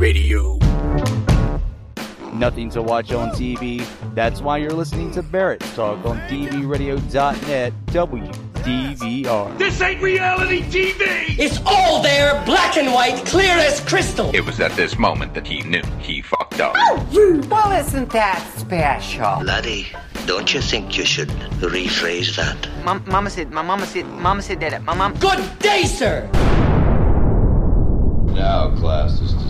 Radio. Nothing to watch on TV. That's why you're listening to Barracks Talk on DVRadio.net, WDVR. This ain't reality TV! It's all there, black and white, clear as crystal. It was at this moment that he knew he fucked up. Oh, Well, isn't that special? Laddie, don't you think you should rephrase that? Mom, mama said, my mama said, mama said that. My mom. Good day, sir. Now, class is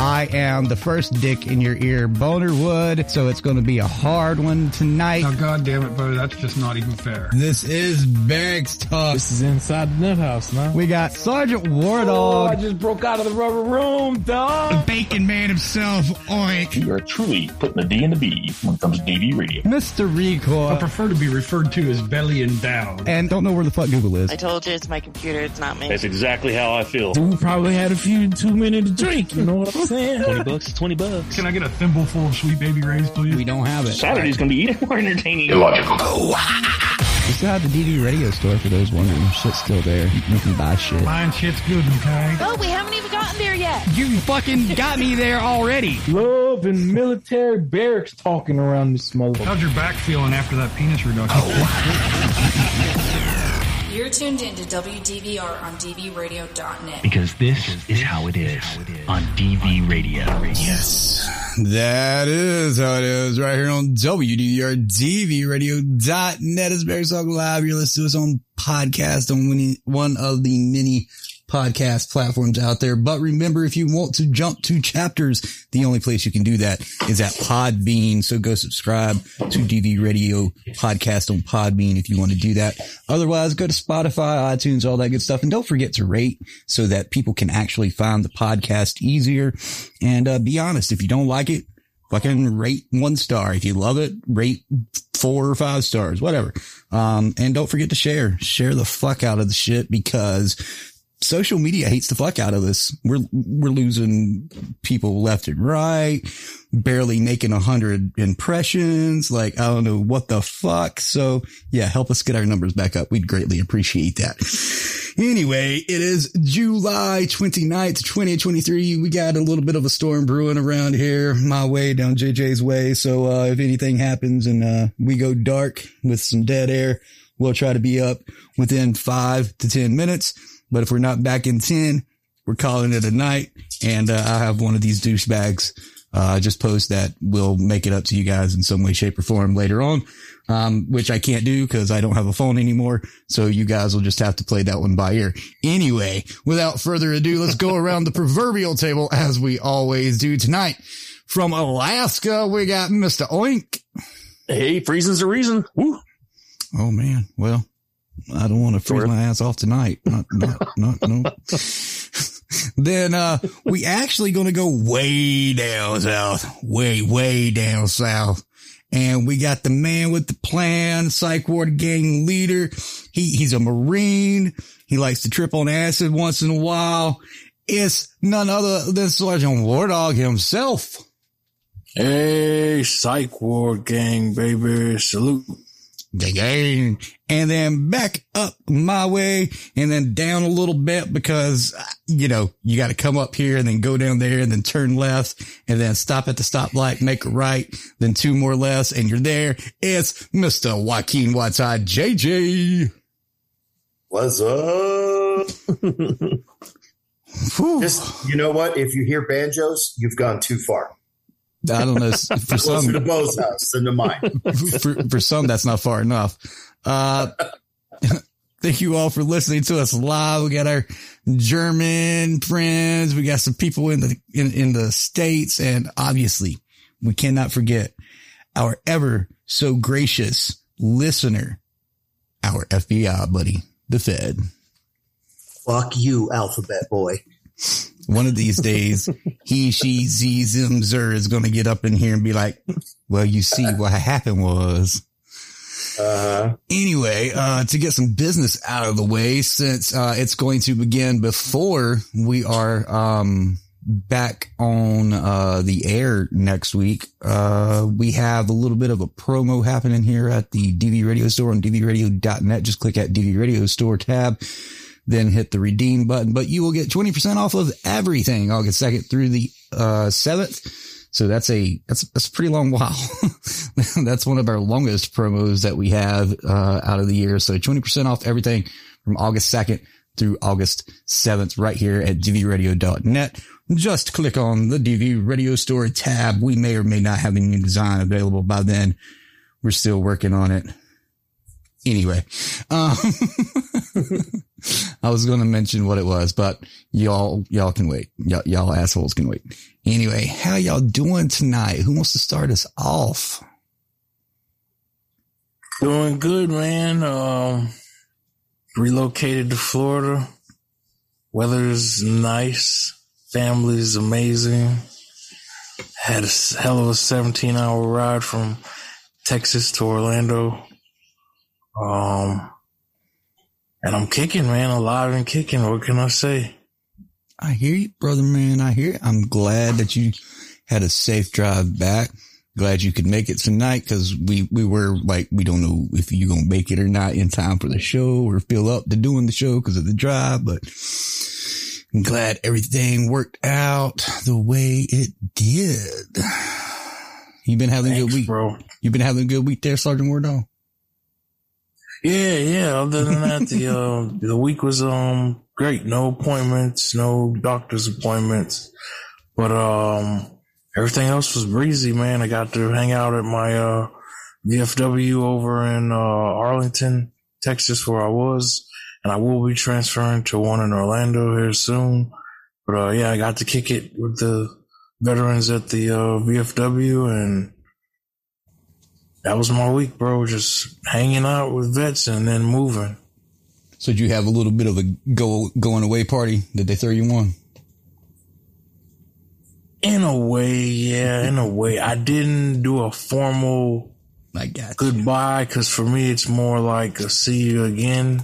I am the first dick in your ear, Boner Wood, so it's going to be a hard one tonight. Oh, God damn it, bro. That's just not even fair. This is Barracks Talk. This is inside the nut house, man. We got Sergeant War Oh, I just broke out of the rubber room, dog. The Bacon Man himself, Oink. You are truly putting the D in the B when it comes to DV radio. Mr. Recoil. I prefer to be referred to as belly and down. And don't know where the fuck Google is. I told you it's my computer, it's not me. That's exactly how I feel. We probably had a few too many to drink, you know what I'm saying? 20 bucks is 20 bucks. Can I get a thimble full of sweet baby rays, please? We don't have it. Saturday's going to be even more entertaining. Illogical. We still have the DV radio store for those wondering. Shit's still there. You can buy shit. Buying shit's good, okay? Oh, we haven't even gotten there yet. You fucking got me there already. Love and military barracks talking around this motherfucker. How's your back feeling after that penis reduction? Oh, You're tuned in to WDVR on DVRadio.net. Because this is how it is on DV Radio. Yes, that is how it is right here on WDR DVRadio.net. It's Bear Talk Live. You're listening to us on podcast on one- one of the many podcast platforms out there. But remember, if you want to jump to chapters, the only place you can do that is at Podbean. So go subscribe to DV Radio podcast on Podbean if you want to do that. Otherwise, go to Spotify, iTunes, all that good stuff. And don't forget to rate so that people can actually find the podcast easier. And, uh, be honest, if you don't like it, fucking rate one star. If you love it, rate four or five stars, whatever. Um, and don't forget to share, share the fuck out of the shit because social media hates the fuck out of us. We're, we're losing people left and right, barely making a hundred impressions. Like, I don't know what the fuck. So yeah, help us get our numbers back up. We'd greatly appreciate that. Anyway, it is July 29th, 2023. We got a little bit of a storm brewing around here, my way down JJ's way. So, uh, if anything happens and, uh, we go dark with some dead air, we'll try to be up within five to 10 minutes. But if we're not back in 10, we're calling it a night. And, uh, I have one of these douchebags, uh, just post that will make it up to you guys in some way, shape or form later on. Um, which I can't do because I don't have a phone anymore. So you guys will just have to play that one by ear. Anyway, without further ado, let's go around the proverbial table as we always do tonight. From Alaska, we got Mr. Oink. Hey, freezing's the reason. Woo. Oh man. Well, I don't want to freeze my ass off tonight. Not, not, not, no. then, uh, we actually going to go way down south, way, way down south. And we got the man with the plan, psych ward gang leader. He, he's a Marine. He likes to trip on acid once in a while. It's none other than Sergeant WarDawg himself. Hey, psych ward gang, baby. Salute. And then back up my way and then down a little bit because, you know, you got to come up here and then go down there and then turn left and then stop at the stoplight, make a right, then two more lefts and you're there. It's Mr. Joaquin Juatai, JJ. What's up? Just you know what? If you hear banjos, you've gone too far. I don't know. For some, to Bo's house than to mine. for, for some, that's not far enough. Uh, thank you all for listening to us live. We got our German friends. We got some people in the, in, in the States. And obviously we cannot forget our ever so gracious listener, our FBI buddy, the Fed. Fuck you, alphabet boy. One of these days, he, she, z, zim, zer is going to get up in here and be like, well, you see what happened was. Uh, Anyway, uh, to get some business out of the way, since, uh, it's going to begin before we are, um, back on uh, the air next week. Uh, we have a little bit of a promo happening here at the DV Radio Store on dvradio.net. Just click at DV Radio Store tab, then hit the redeem button. But you will get 20% off of everything August 2nd through the uh, 7th. So that's a that's that's a pretty long while. that's one of our longest promos that we have uh, out of the year. So 20% off everything from August 2nd through August 7th right here at dvradio.net. Just click on the DV Radio Store tab. We may or may not have a new design available by then. We're still working on it. Anyway, um, I was going to mention what it was, but y'all, y'all can wait. Y'all, y'all assholes can wait. Anyway, how y'all doing tonight? Who wants to start us off? Doing good, man. Um, relocated to Florida. Weather's nice. Family's amazing. Had a hell of a 17 hour ride from Texas to Orlando. Um, and I'm kicking, man, alive and kicking. What can I say? I hear you, brother, man. I hear. You. I'm glad that you had a safe drive back. Glad you could make it tonight because we, we were like, we don't know if you're going to make it or not in time for the show or feel up to doing the show because of the drive, but I'm glad everything worked out the way it did. You've been having Thanks, a good week, bro. You've been having a good week there, Sergeant WarDawg. Yeah, yeah. Other than that, the uh, the week was um great. No appointments, no doctor's appointments, but um everything else was breezy, man. I got to hang out at my uh VFW over in uh Arlington, Texas, where I was, and I will be transferring to one in Orlando here soon. But uh yeah, I got to kick it with the veterans at the uh VFW and that was my week, bro. Just hanging out with vets and then moving. So did you have a little bit of a go going away party? Did they throw you one? In a way, yeah, in a way. I didn't do a formal I got goodbye because for me it's more like a see you again.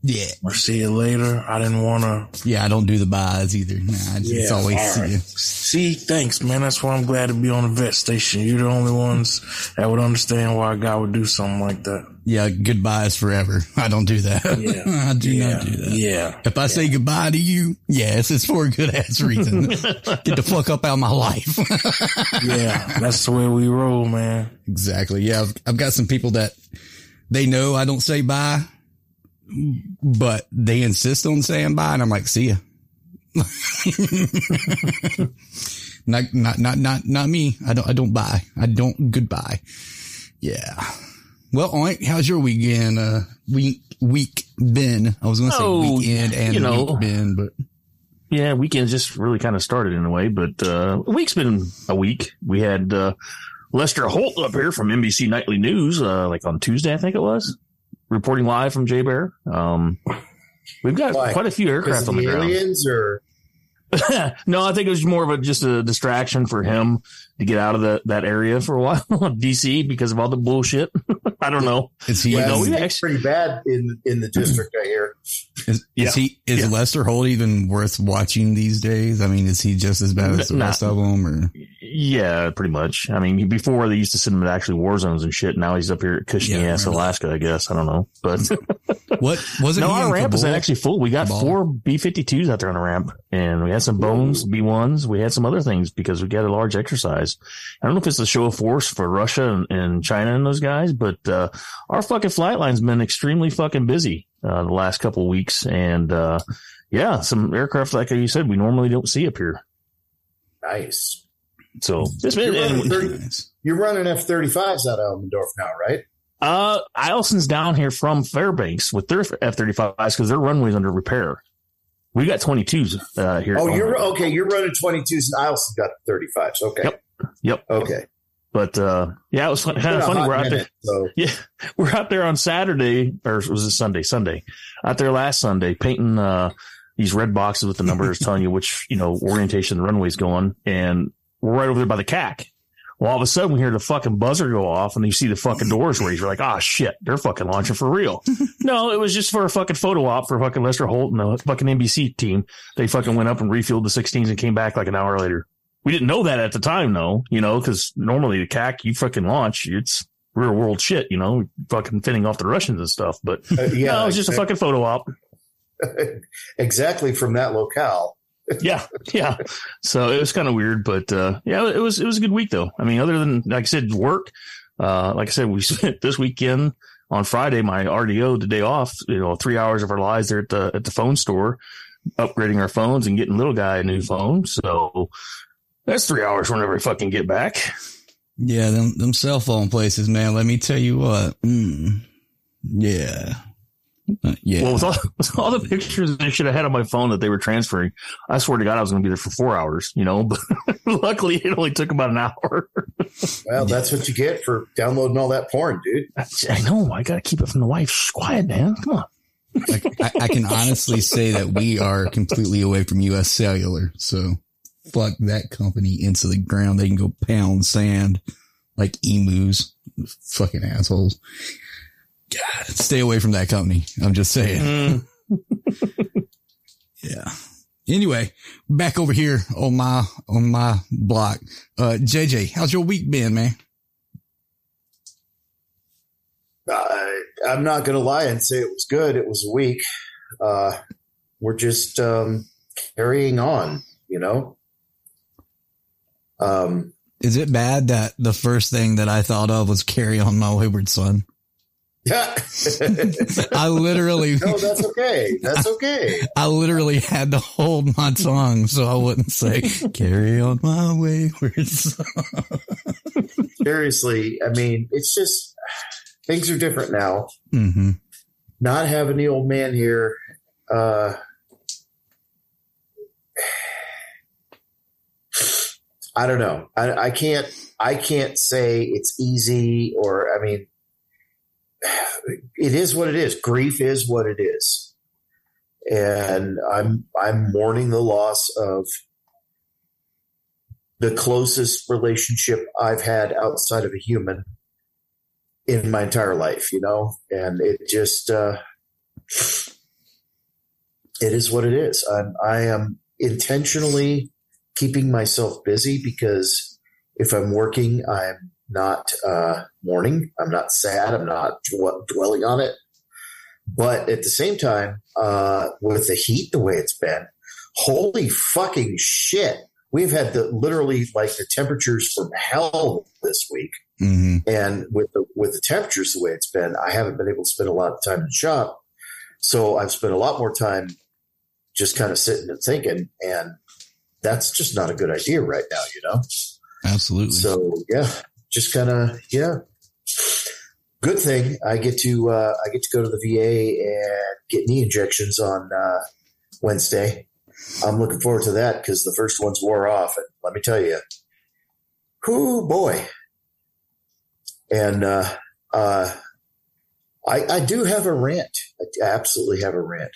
Yeah. Or see you later. I didn't want to. Yeah, I don't do the buys either. Nah, it's, Yeah, it's always all see right. you. See, thanks, man. That's why I'm glad to be on the vet station. You're the only ones that would understand why a guy would do something like that. Yeah, goodbyes forever. I don't do that. Yeah. I do Yeah. not do that. Yeah. If I say goodbye to you, yes, it's for a good ass reason. Get the fuck up out of my life. Yeah, that's the way we roll, man. exactly. Yeah, I've, I've got some people that they know I don't say bye, but they insist on saying bye, and I'm like, see ya. not, not, not, not, not me. I don't, I don't buy. I don't goodbye. Yeah. Well, Oink, how's your weekend, uh, week, week been? I was going to say Oh, weekend and you know. week been, but Yeah, weekend just really kind of started in a way, but uh, week's been a week. We had uh, Lester Holt up here from NBC Nightly News, uh, like on Tuesday, I think it was, reporting live from JBER. Um, we've got Why? quite a few aircraft of on the the ground. aliens or no, I think it was more of a just a distraction for him to get out of the, that area for a while, DC, because of all the bullshit. I don't know. is he, yeah, no, it's it's actually- pretty bad in in the district. I hear. Is, is Yeah. he, is Yeah. Lester Holt even worth watching these days? I mean, is he just as bad as the Nah. rest of them or? Yeah, pretty much. I mean, before they used to send him to actually war zones and shit. Now he's up here at Cushy Yeah, ass, Alaska, I guess. I don't know, but What was it? no, our in ramp is Kabul? actually full. We got Kabul? four B-52s out there on the ramp and we had some bones, B-1s. We had some other things because we got a large exercise. I don't know if it's a show of force for Russia and, and China and those guys, but, uh, our fucking flight line's been extremely fucking busy, uh, the last couple of weeks. And, uh, yeah, some aircraft, like you said, we normally don't see up here. Nice. So it's been, You're running, and- 30, you're running F thirty fives out of Elmendorf now, right? Uh, Eielson's down here from Fairbanks with their F thirty fives because their runway's under repair. We got twenty twos uh, here. Oh, you're okay. You're running twenty twos, and Eielson's got thirty fives. Okay. Yep. Yep. Okay. But uh, yeah, it was kind of funny. We're out there. so Yeah, we're out there on Saturday, or was it Sunday? Sunday, out there last Sunday, painting uh these red boxes with the numbers telling you which you know orientation the runway's going, and we're right over there by the CAC. Well, all of a sudden we hear the fucking buzzer go off and you see the fucking doors raised. You're like, ah, shit, they're fucking launching for real. no, it was just for a fucking photo op for fucking Lester Holt and the fucking NBC team. They fucking went up and refueled the 16s and came back like an hour later. We didn't know that at the time, though, you know, because normally the CAC, you fucking launch, it's real world shit, you know, fucking fending off the Russians and stuff. But Uh, yeah, no, it was just a fucking photo op. exactly from that locale. yeah, yeah. So it was kind of weird, but uh, yeah, it was it was a good week though. I mean, other than like I said, work. Uh, like I said, we spent this weekend on Friday, my RDO, the day off. You know, three hours of our lives there at the at the phone store, upgrading our phones and getting little guy a new phone. So that's three hours whenever we fucking get back. Yeah, them them cell phone places, man. Let me tell you what. Mm, yeah, Uh, yeah. Well, with all, with all the pictures they should have had on my phone that they were transferring, I swear to God, I was going to be there for four hours. You know, but luckily it only took about an hour. Well, that's what you get for downloading all that porn, dude. I know. I got to keep it from the wife. Shh, quiet, man. Come on. I, I can honestly say that we are completely away from U.S. Cellular. So fuck that company into the ground. They can go pound sand like emus. Fucking assholes. God, stay away from that company. I'm just saying. yeah. Anyway, back over here on my, on my block. Uh, JJ, how's your week been, man? I, I'm not going to lie and say it was good. It was weak. Uh, we're just um, carrying on, you know. Um, Is it bad that the first thing that I thought of was carry on my wayward son? yeah. I literally, no, that's okay. That's okay. I literally had to hold my tongue so I wouldn't say carry on my wayward son. Seriously, I mean, it's just things are different now. Mm-hmm. Not having the old man here, uh, I don't know. I, I can't. I can't say it's easy, or I mean, it is what it is. Grief is what it is, and I'm I'm mourning the loss of the closest relationship I've had outside of a human in my entire life, you know, and it just, uh, it is what it is. I'm, I am intentionally keeping myself busy because if I'm working, I'm not, uh, mourning. I'm not sad. I'm not dw- dwelling on it. But at the same time, uh, with the heat the way it's been, holy fucking shit. We've had the literally like the temperatures from hell this week. Mm-hmm. And with the with the temperatures the way it's been, I haven't been able to spend a lot of time in the shop. So I've spent a lot more time just kind of sitting and thinking, and that's just not a good idea right now, you know. Absolutely. So yeah, just kind of yeah. Good thing I get to uh, I get to go to the VA and get knee injections on uh, Wednesday. I'm looking forward to that because the first ones wore off, and let me tell you, whoo boy. And uh, uh, I, I do have a rant. I absolutely have a rant.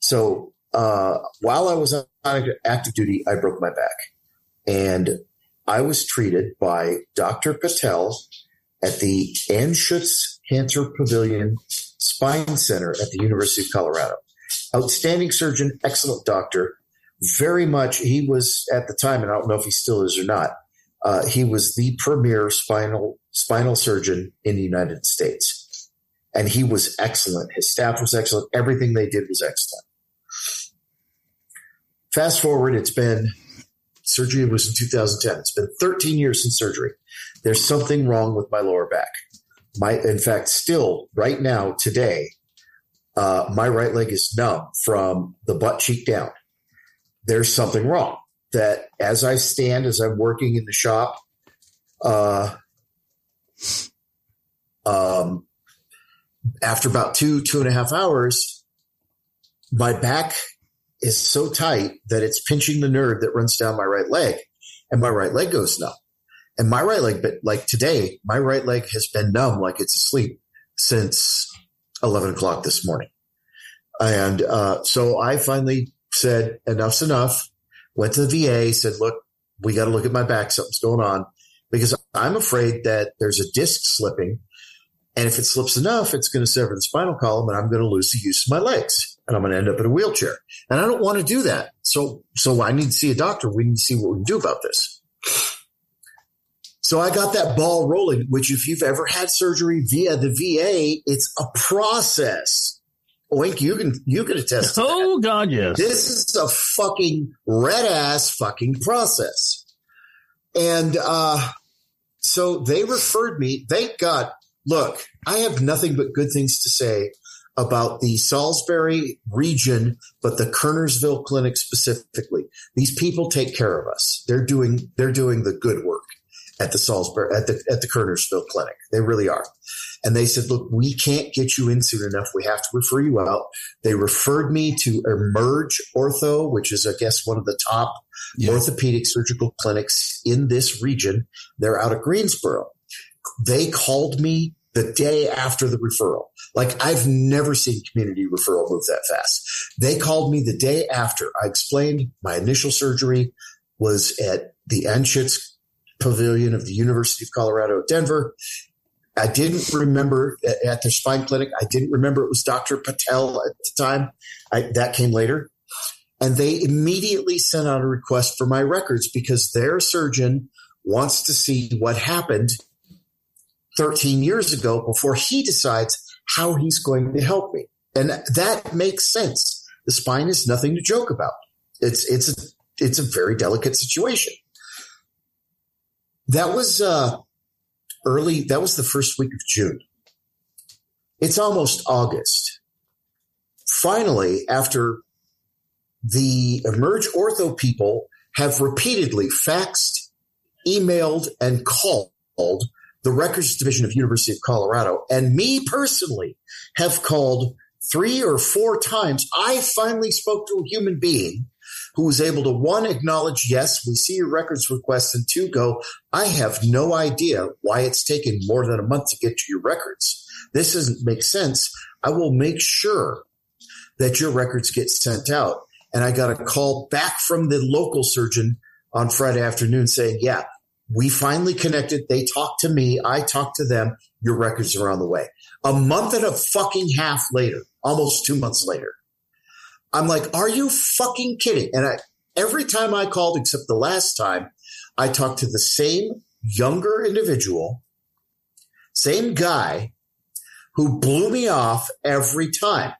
So uh, while I was on active duty, I broke my back, and I was treated by Dr. Patel at the Anschutz Cancer Pavilion Spine Center at the University of Colorado. Outstanding surgeon, excellent doctor. Very much, he was at the time, and I don't know if he still is or not. Uh, he was the premier spinal spinal surgeon in the United States, and he was excellent. His staff was excellent. Everything they did was excellent. Fast forward, it's been surgery was in 2010. It's been 13 years since surgery. There's something wrong with my lower back. My, in fact, still right now, today, uh, my right leg is numb from the butt cheek down. There's something wrong that as I stand, as I'm working in the shop, uh, um, after about two, two and a half hours, my back is so tight that it's pinching the nerve that runs down my right leg and my right leg goes numb. And my right leg, but like today, my right leg has been numb like it's asleep since 11 o'clock this morning. And uh, so I finally said, enough's enough. Went to the VA, said, look, we got to look at my back. Something's going on. because I'm afraid that there's a disc slipping. And if it slips enough, it's going to sever the spinal column and I'm going to lose the use of my legs and I'm going to end up in a wheelchair. And I don't want to do that. So, so I need to see a doctor. We need to see what we can do about this. So I got that ball rolling, which if you've ever had surgery via the VA, it's a process. Oink, you can, you can attest. To Oh that. God, yes. This is a fucking red ass fucking process. And, uh, so they referred me. Thank God. Look, I have nothing but good things to say about the Salisbury region, but the Kernersville clinic specifically. These people take care of us. They're doing, they're doing the good work at the Salisbury, at the, at the Kernersville clinic. They really are. And they said, look, we can't get you in soon enough. We have to refer you out. They referred me to Emerge Ortho, which is, I guess, one of the top Yeah. orthopedic surgical clinics in this region. They're out of Greensboro. They called me the day after the referral. Like I've never seen community referral move that fast. They called me the day after. I explained my initial surgery was at the Anschutz Pavilion of the University of Colorado Denver. I didn't remember at- their spine clinic. I didn't remember it was Dr. Patel at the time. I, that came later. And they immediately sent out a request for my records because their surgeon wants to see what happened 13 years ago before he decides how he's going to help me. And that makes sense. The spine is nothing to joke about. It's, it's, a, it's a very delicate situation. That was, uh, early. That was the first week of June. It's almost August. Finally, after the Emerge Ortho people have repeatedly faxed, emailed, and called the records division of University of Colorado, and me personally have called three or four times. I finally spoke to a human being who was able to one acknowledge, yes, we see your records request, and two go, I have no idea why it's taken more than a month to get to your records. This doesn't make sense. I will make sure that your records get sent out. And I got a call back from the local surgeon on Friday afternoon saying, yeah, we finally connected. They talked to me. I talked to them. Your records are on the way. A month and a fucking half later, almost two months later, I'm like, are you fucking kidding? And I, every time I called, except the last time, I talked to the same younger individual, same guy who blew me off every time.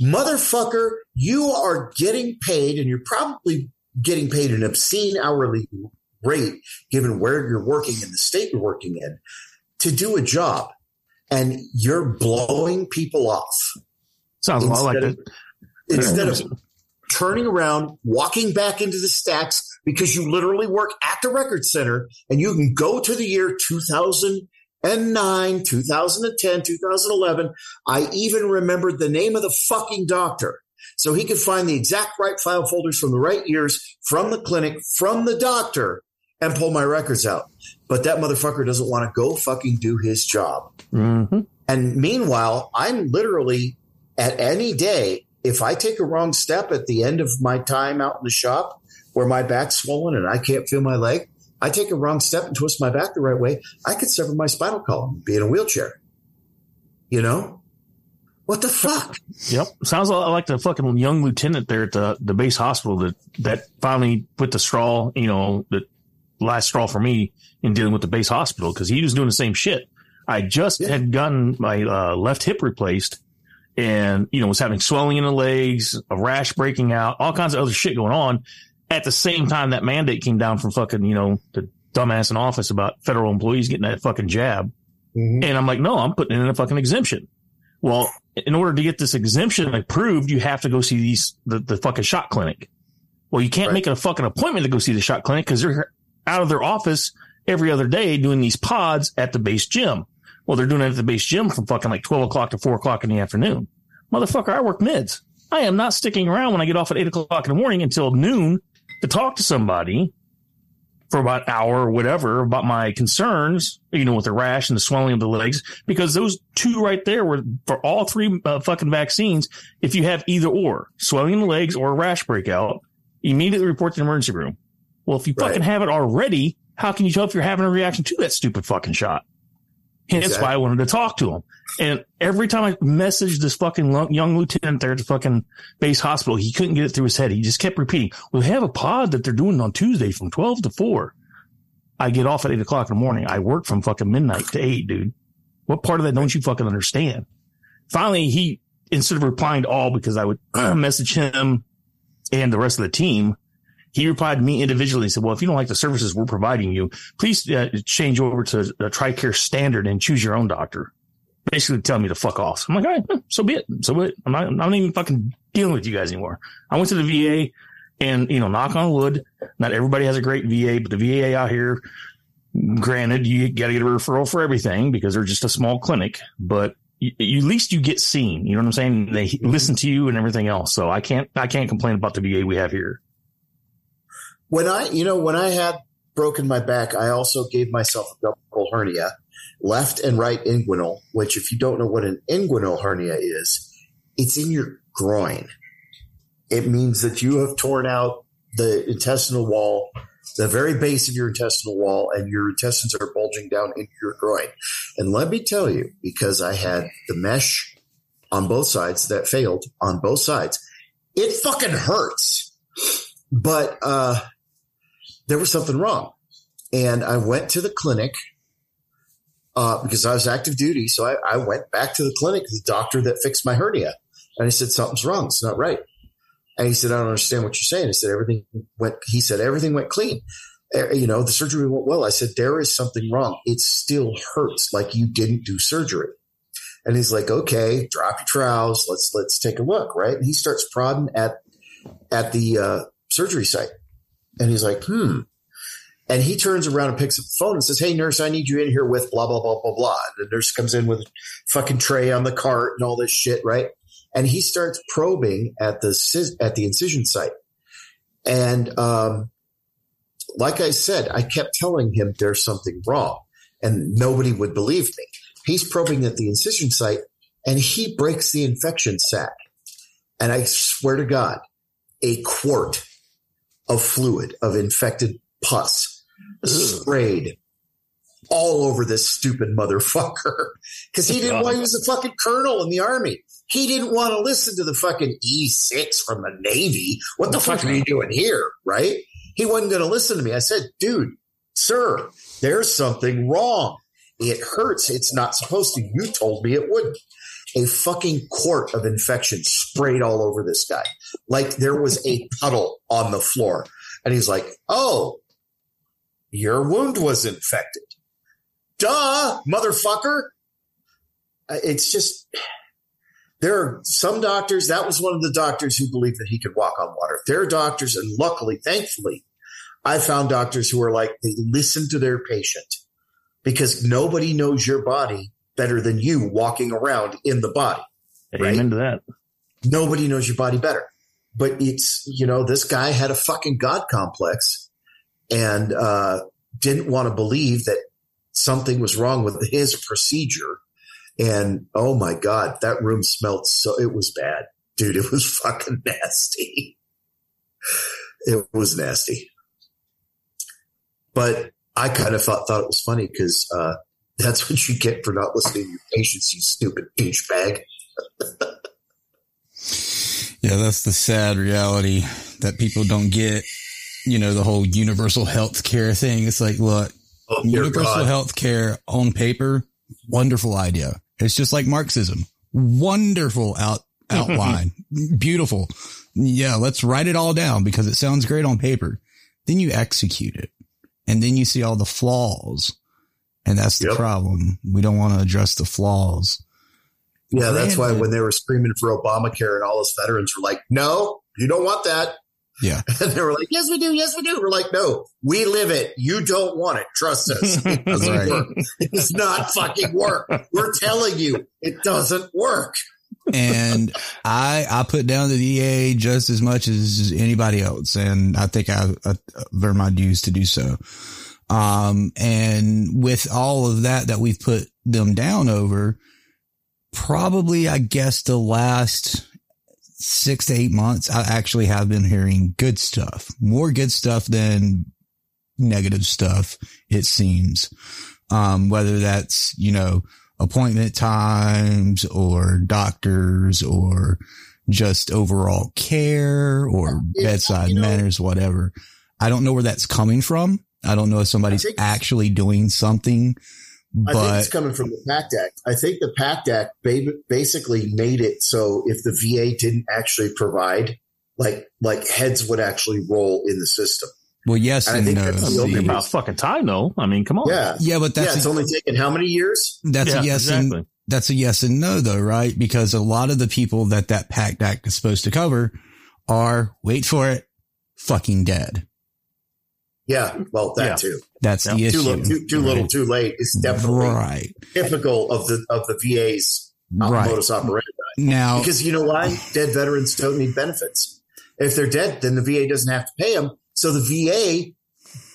Motherfucker, you are getting paid and you're probably getting paid an obscene hourly rate given where you're working in the state you're working in to do a job and you're blowing people off. Sounds a lot like Instead that. Instead of turning around, walking back into the stacks because you literally work at the record center and you can go to the year 2009, 2010, 2011. I even remembered the name of the fucking doctor. So he could find the exact right file folders from the right years, from the clinic, from the doctor, and pull my records out. But that motherfucker doesn't want to go fucking do his job. Mm-hmm. And meanwhile, I'm literally at any day, if I take a wrong step at the end of my time out in the shop where my back's swollen and I can't feel my leg, I take a wrong step and twist my back the right way, I could sever my spinal column, be in a wheelchair. You know? What the fuck? Yep. Sounds a lot like the fucking young lieutenant there at the, the base hospital that, that finally put the straw, you know, the last straw for me in dealing with the base hospital because he was doing the same shit. I just Yeah. had gotten my uh, left hip replaced and, you know, was having swelling in the legs, a rash breaking out, all kinds of other shit going on at the same time that mandate came down from fucking, you know, the dumbass in office about federal employees getting that fucking jab. Mhm. And I'm like, no, I'm putting in a fucking exemption. Well, in order to get this exemption approved, you have to go see these, the, the fucking shot clinic. Well, you can't Right. make a fucking appointment to go see the shot clinic because they're out of their office every other day doing these pods at the base gym. Well, they're doing it at the base gym from fucking like 12 o'clock to 4 o'clock in the afternoon. Motherfucker, I work mids. I am not sticking around when I get off at 8 o'clock in the morning until noon to talk to somebody for about an hour or whatever about my concerns, you know, with the rash and the swelling of the legs, because those two right there were for all three uh, fucking vaccines. If you have either or swelling in the legs or a rash breakout, immediately report to the emergency room. Well, if you fucking have it already, how can you tell if you're having a reaction to that stupid fucking shot? Hence Exactly. why I wanted to talk to him. And every time I messaged this fucking young lieutenant there at the fucking base hospital, he couldn't get it through his head. He just kept repeating, we have a pod that they're doing on Tuesday from 12 to 4. I get off at 8 o'clock in the morning. I work from fucking midnight to 8, dude. What part of that don't you fucking understand? Finally, he, instead of replying to all because I would message him and the rest of the team, he replied to me individually and said, well, if you don't like the services we're providing you, please uh, change over to the TRICARE standard and choose your own doctor. Basically telling me to fuck off. I'm like, all right, so be it. So be it. I'm not, I'm not even fucking dealing with you guys anymore. I went to the VA and, you know, knock on wood. Not everybody has a great VA, but the VA out here, granted, you got to get a referral for everything because they're just a small clinic, but you, you, at least you get seen. You know what I'm saying? They listen to you and everything else. So I can't, I can't complain about the VA we have here. When I, you know, when I had broken my back, I also gave myself a double hernia, left and right inguinal, which if you don't know what an inguinal hernia is, it's in your groin. It means that you have torn out the intestinal wall, the very base of your intestinal wall, and your intestines are bulging down into your groin. And let me tell you, because I had the mesh on both sides that failed on both sides, it fucking hurts. But, uh, there was something wrong. And I went to the clinic uh, because I was active duty. So I, I went back to the clinic, the doctor that fixed my hernia. And I said, something's wrong. It's not right. And he said, I don't understand what you're saying. I said, everything went, he said, everything went clean. Uh, You know, the surgery went well. I said, there is something wrong. It still hurts like you didn't do surgery. And he's like, okay, drop your trowels. Let's, let's take a look. Right. And he starts prodding at, at the, uh, surgery site. And he's like, hmm. And he turns around and picks up the phone and says, Hey, nurse, I need you in here with blah, blah, blah, blah, blah. And the nurse comes in with a fucking tray on the cart and all this shit, right? And he starts probing at the, at the incision site. And, um, like I said, I kept telling him there's something wrong and nobody would believe me. He's probing at the incision site and he breaks the infection sac. And I swear to God, a quart of fluid of infected pus sprayed all over this stupid motherfucker because he didn't want he was a fucking colonel in the army. He didn't want to listen to the fucking E6 from the Navy. What the fuck are you doing here? Right? He wasn't going to listen to me. I said, dude, sir, there's something wrong. It hurts. It's not supposed to. You told me it wouldn't. A fucking quart of infection sprayed all over this guy. Like there was a puddle on the floor. And he's like, Oh, your wound was infected. Duh, motherfucker. Uh, It's just, there are some doctors. That was one of the doctors who believed that he could walk on water. There are doctors, and luckily, thankfully, I found doctors who are like, they listen to their patient because nobody knows your body better than you walking around in the body. Amen to that. Nobody knows your body better. But it's, you know, this guy had a fucking God complex and uh, didn't want to believe that something was wrong with his procedure. And oh my God, that room smelled so, it was bad. Dude, it was fucking nasty. It was nasty. But I kind of thought, thought it was funny because uh, that's what you get for not listening to your patients, you stupid douchebag. Yeah, that's the sad reality that people don't get. You know, the whole universal health care thing. It's like, look, Oh, universal health care on paper, wonderful idea. It's just like Marxism. Wonderful out, outline. Beautiful. Yeah, let's write it all down because it sounds great on paper. Then you execute it and then you see all the flaws. And that's the Yep. problem. We don't want to address the flaws. Yeah, that's why when they were screaming for Obamacare and all us veterans were like, no, you don't want that. Yeah. And they were like, yes, we do. Yes, we do. We're like, no, we live it. You don't want it. Trust us. It doesn't Right. work. It does not fucking work. We're telling you it doesn't work. and I I put down the VA just as much as anybody else, and I think I, I earn my dues to do so. Um, and with all of that that we've put them down over, probably I guess the last six to eight months, I actually have been hearing good stuff, more good stuff than negative stuff, it seems. Um, whether that's, you know, appointment times or doctors or just overall care or bedside manners, whatever. I don't know where that's coming from. I don't know if somebody's actually doing something, I think it's coming from the PACT Act. I think the PACT Act basically made it so if the VA didn't actually provide, like like heads would actually roll in the system. well, yes And I think no. that's the only About fucking time though. I mean, come on. Yeah, Yeah, but that's yeah. It's a- only taken how many years? That's Yeah, a yes exactly. and that's a yes and no though, right? Because a lot of the people that that PACT Act is supposed to cover are, wait for it, fucking dead. Yeah, well, that Yeah. too. That's the issue. Too little, too, too little, too late. is definitely Right. typical of the of the VA's uh, Right. modus operandi. Now, Because you know why? Dead veterans don't need benefits. If they're dead, then the VA doesn't have to pay them. So the VA,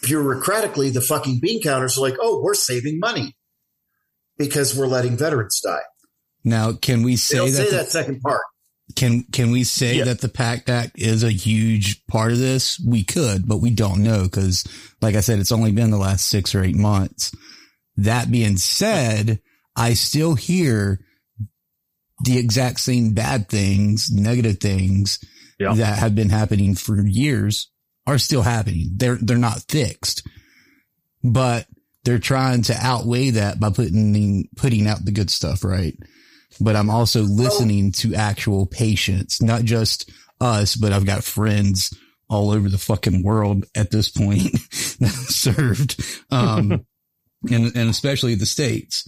bureaucratically, the fucking bean counters are like, oh, we're saving money because we're letting veterans die. now can we say that, say the- that second part. Can can we say Yeah. that the PACT Act is a huge part of this? We could, but we don't know because, like I said, it's only been the last six or eight months. That being said, I still hear the exact same bad things, negative things Yeah. that have been happening for years are still happening. They're they're not fixed, but they're trying to outweigh that by putting putting out the good stuff, right? But I'm also listening to actual patients, not just us, but I've got friends all over the fucking world at this point served, um, and and especially the states.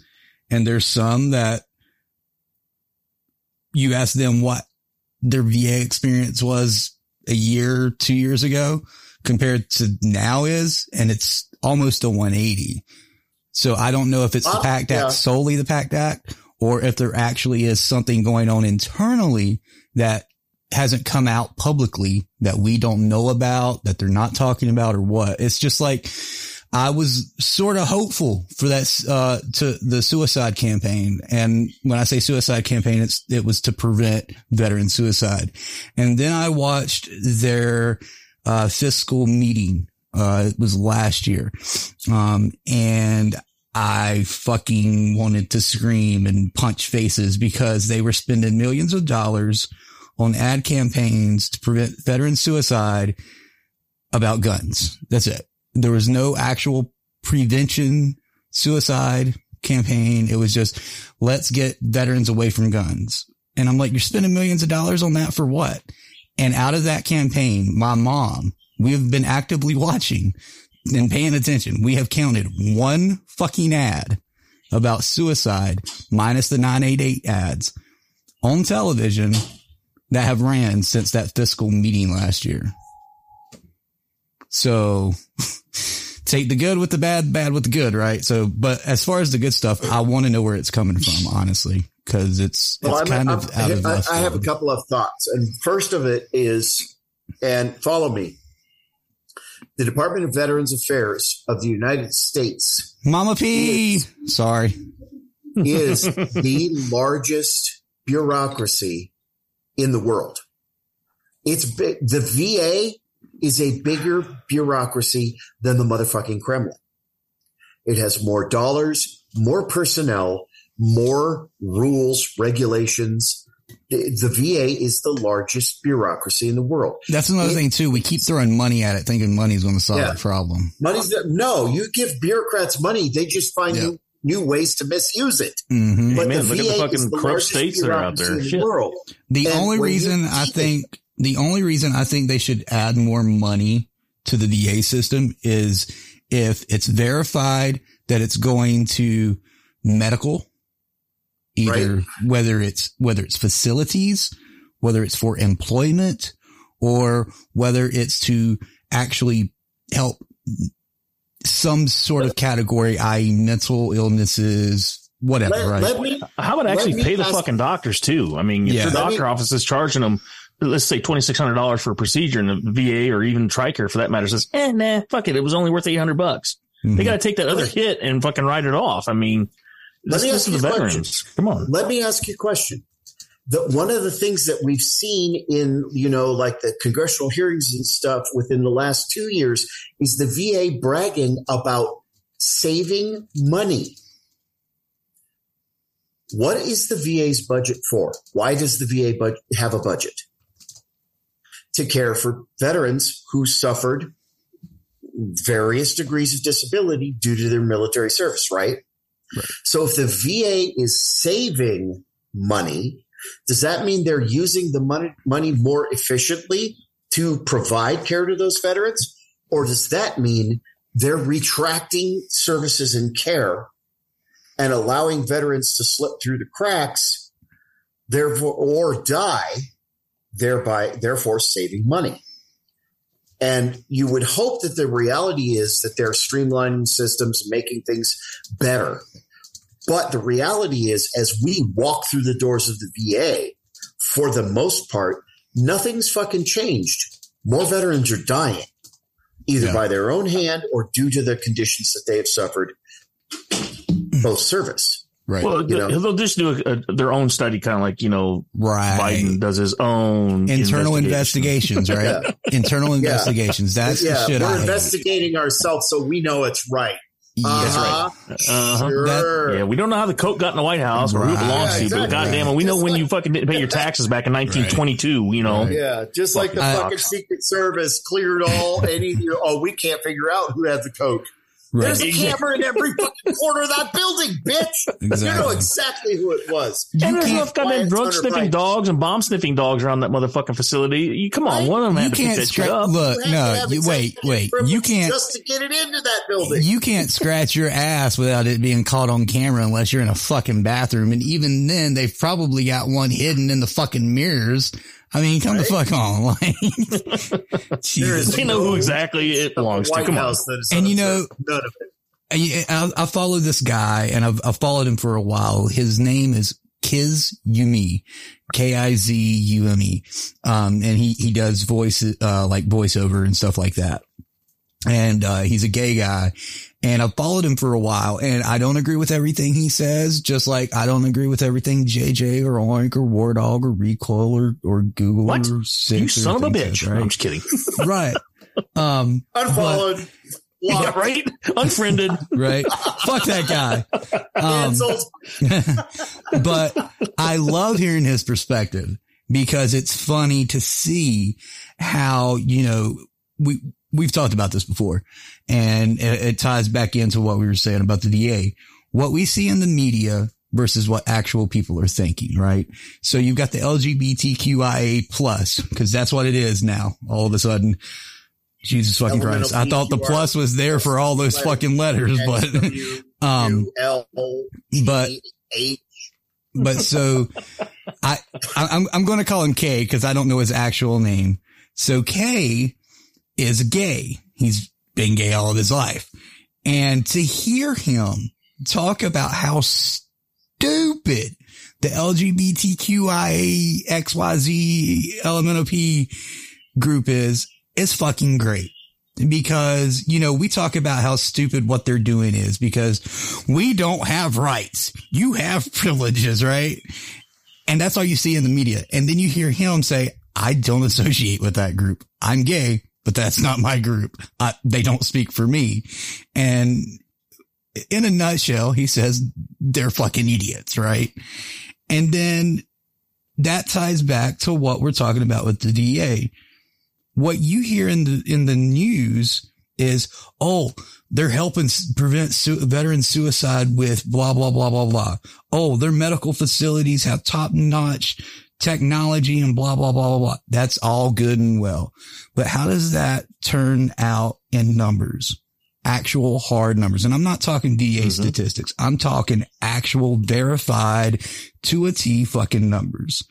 And there's some that you ask them what their VA experience was a year, two years ago compared to now is, and it's almost a 180. So I don't know if it's the Uh, PACT Act, solely the PACT Act, or if there actually is something going on internally that hasn't come out publicly that we don't know about, that they're not talking about or what. It's just like, I was sort of hopeful for that, uh, to the suicide campaign. And when I say suicide campaign, it's, it was to prevent veteran suicide. And then I watched their, uh, fiscal meeting. Uh, it was last year. Um, and I fucking wanted to scream and punch faces because they were spending millions of dollars on ad campaigns to prevent veteran suicide about guns. That's it. There was no actual prevention suicide campaign. It was just let's get veterans away from guns. And I'm like, you're spending millions of dollars on that for what? And out of that campaign, my mom, we have been actively watching and paying attention. We have counted one fucking ad about suicide minus the 988 ads on television that have ran since that fiscal meeting last year. So take the good with the bad, bad with the good, right? So, but as far as the good stuff, I want to know where it's coming from, honestly, because it's, it's I'm- kind I'm- of out of I, I have a couple of thoughts. And first of it is, and follow me. The Department of Veterans Affairs of the United States Mama P. Sorry. is the largest bureaucracy in the world. It's big. The VA is a bigger bureaucracy than the motherfucking Kremlin. It has more dollars, more personnel, more rules, regulations. The, the VA is the largest bureaucracy in the world. That's another It- thing too. We keep throwing money at it, thinking money's going to solve Yeah. the problem. Money's that, no, you give bureaucrats money, they just find Yeah. new, new ways to misuse it. hmm But man, the look at the VA is fucking corrupt largest states that are out bureaucracy there. in the world. The And only reason I see it- think the only reason I think they should add more money to the VA system is if it's verified that it's going to medical, either whether it's whether it's facilities, whether it's for employment, or whether it's to actually help some sort of category, i.e., mental illnesses, whatever. Let- right? let me- How about actually pay the ask- fucking doctors too? I mean, if Yeah. your doctor me- office is charging them, let's say twenty six hundred dollars for a procedure, and the VA or even Tricare for that matter says, "Eh, nah, fuck it, it was only worth eight hundred bucks." Mhm. They got to take that other hit and fucking write it off. I mean, Let me ask you a veterans. Come on. Let me ask you a question. the, one of the things that we've seen in, you know, like the congressional hearings and stuff within the last two years is the VA bragging about saving money. What is the VA's budget for? Why does the VA have a budget? To care for veterans who suffered various degrees of disability due to their military service, right? So if the VA is saving money, does that mean they're using the money, money more efficiently to provide care to those veterans? Or does that mean they're retracting services and care and allowing veterans to slip through the cracks, therefore, or die, thereby, therefore saving money? And you would hope that the reality is that they're streamlining systems, making things better. But the reality is, as we walk through the doors of the VA, for the most part, nothing's fucking changed. More veterans are dying, either yeah. by their own hand or due to the conditions that they have suffered post service. Right. Well, you know? they'll just do a, a, their own study, kind of like you know, right. Biden does his own internal investigations, right? yeah. Internal investigations. That's yeah. the shit. We're I investigating hate. ourselves, so we know it's right. That's uh-huh. right. Uh-huh. Sure. That, yeah, we don't know how the coat got in the White House or right. who it belongs yeah, exactly. to, but goddamn it, we know when you fucking didn't pay your taxes back in 1922. You know. Yeah, just like the fucking Secret Service cleared all any. Oh, we can't figure out who had the coke. Right. There's a camera in every fucking corner of that building, bitch. Exactly. You know exactly who it was. You and there's enough goddamn drug sniffing dogs and bomb sniffing dogs around that motherfucking facility. You come on, right? one of them had to pick that shit up. Look, no, you, wait, wait. You can't just to get it into that building. You can't scratch your ass without it being caught on camera unless you're in a fucking bathroom. And even then, they've probably got one hidden in the fucking mirrors I mean, come right? the fuck on. Like, Jesus. They know who exactly it belongs to. Come on. And you know, none of it. I, I follow this guy and I've, I've followed him for a while. His name is Kizume, K-I-Z-U-M-E. Um, and he, he does voice, uh, like voiceover and stuff like that. And, uh, he's a gay guy and I've followed him for a while and I don't agree with everything he says, just like I don't agree with everything JJ or Oink or WarDawg or Recoil or, or Google what? or Six You son of a bitch. Says, right? I'm just kidding. right. Um, Unfollowed. But, yeah, right? Unfriended. right. Fuck that guy. Um, but I love hearing his perspective because it's funny to see how, you know, we, we've talked about this before and it, it ties back into what we were saying about the VA. What we see in the media versus what actual people are thinking, right? So you've got the LGBTQIA plus, cause that's what it is now. All of a sudden, Jesus fucking Christ. I thought the plus was there for all those fucking letters, but, um, but, but so I, I'm, I'm going to call him K because I don't know his actual name. So K is gay. He's been gay all of his life. And to hear him talk about how stupid the LGBTQIA XYZ LMNOP group is, is fucking great. Because, you know, we talk about how stupid what they're doing is because we don't have rights. You have privileges, right? And that's all you see in the media. And then you hear him say, I don't associate with that group. I'm gay but that's not my group. they don't speak for me. And in a nutshell, he says they're fucking idiots, right? And then that ties back to what we're talking about with the VA. What you hear in the, in the news is, oh, they're helping prevent su- veteran suicide with blah, blah, blah, blah, blah. Oh, their medical facilities have top notch technology and blah, blah, blah, blah, blah. That's all good and well. But how does that turn out in numbers? Actual hard numbers. And I'm not talking VA mm-hmm. statistics. I'm talking actual verified to a T fucking numbers.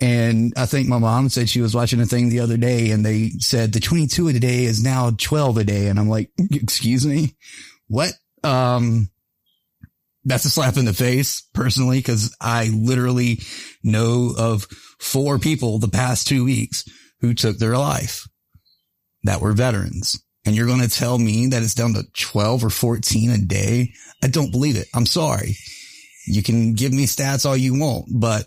And I think my mom said she was watching a thing the other day and they said the 22 a day is now 12 a day. And I'm like, excuse me, what? Um, that's a slap in the face personally, because I literally know of four people the past two weeks who took their life that were veterans. And you're going to tell me that it's down to 12 or 14 a day? I don't believe it. I'm sorry. You can give me stats all you want, but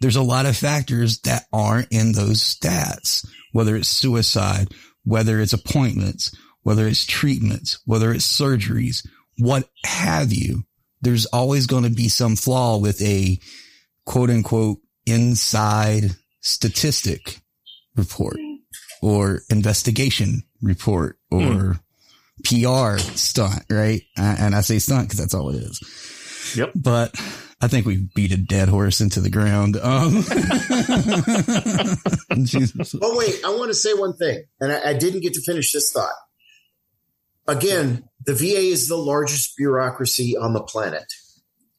there's a lot of factors that aren't in those stats, whether it's suicide, whether it's appointments, whether it's treatments, whether it's surgeries, what have you. There's always going to be some flaw with a quote unquote inside statistic report or investigation report or PR stunt, right? And I say stunt because that's all it is. Yep. But I think we beat a dead horse into the ground. Um, Jesus. Oh wait, I want to say one thing, and I, I didn't get to finish this thought. Again, the VA is the largest bureaucracy on the planet.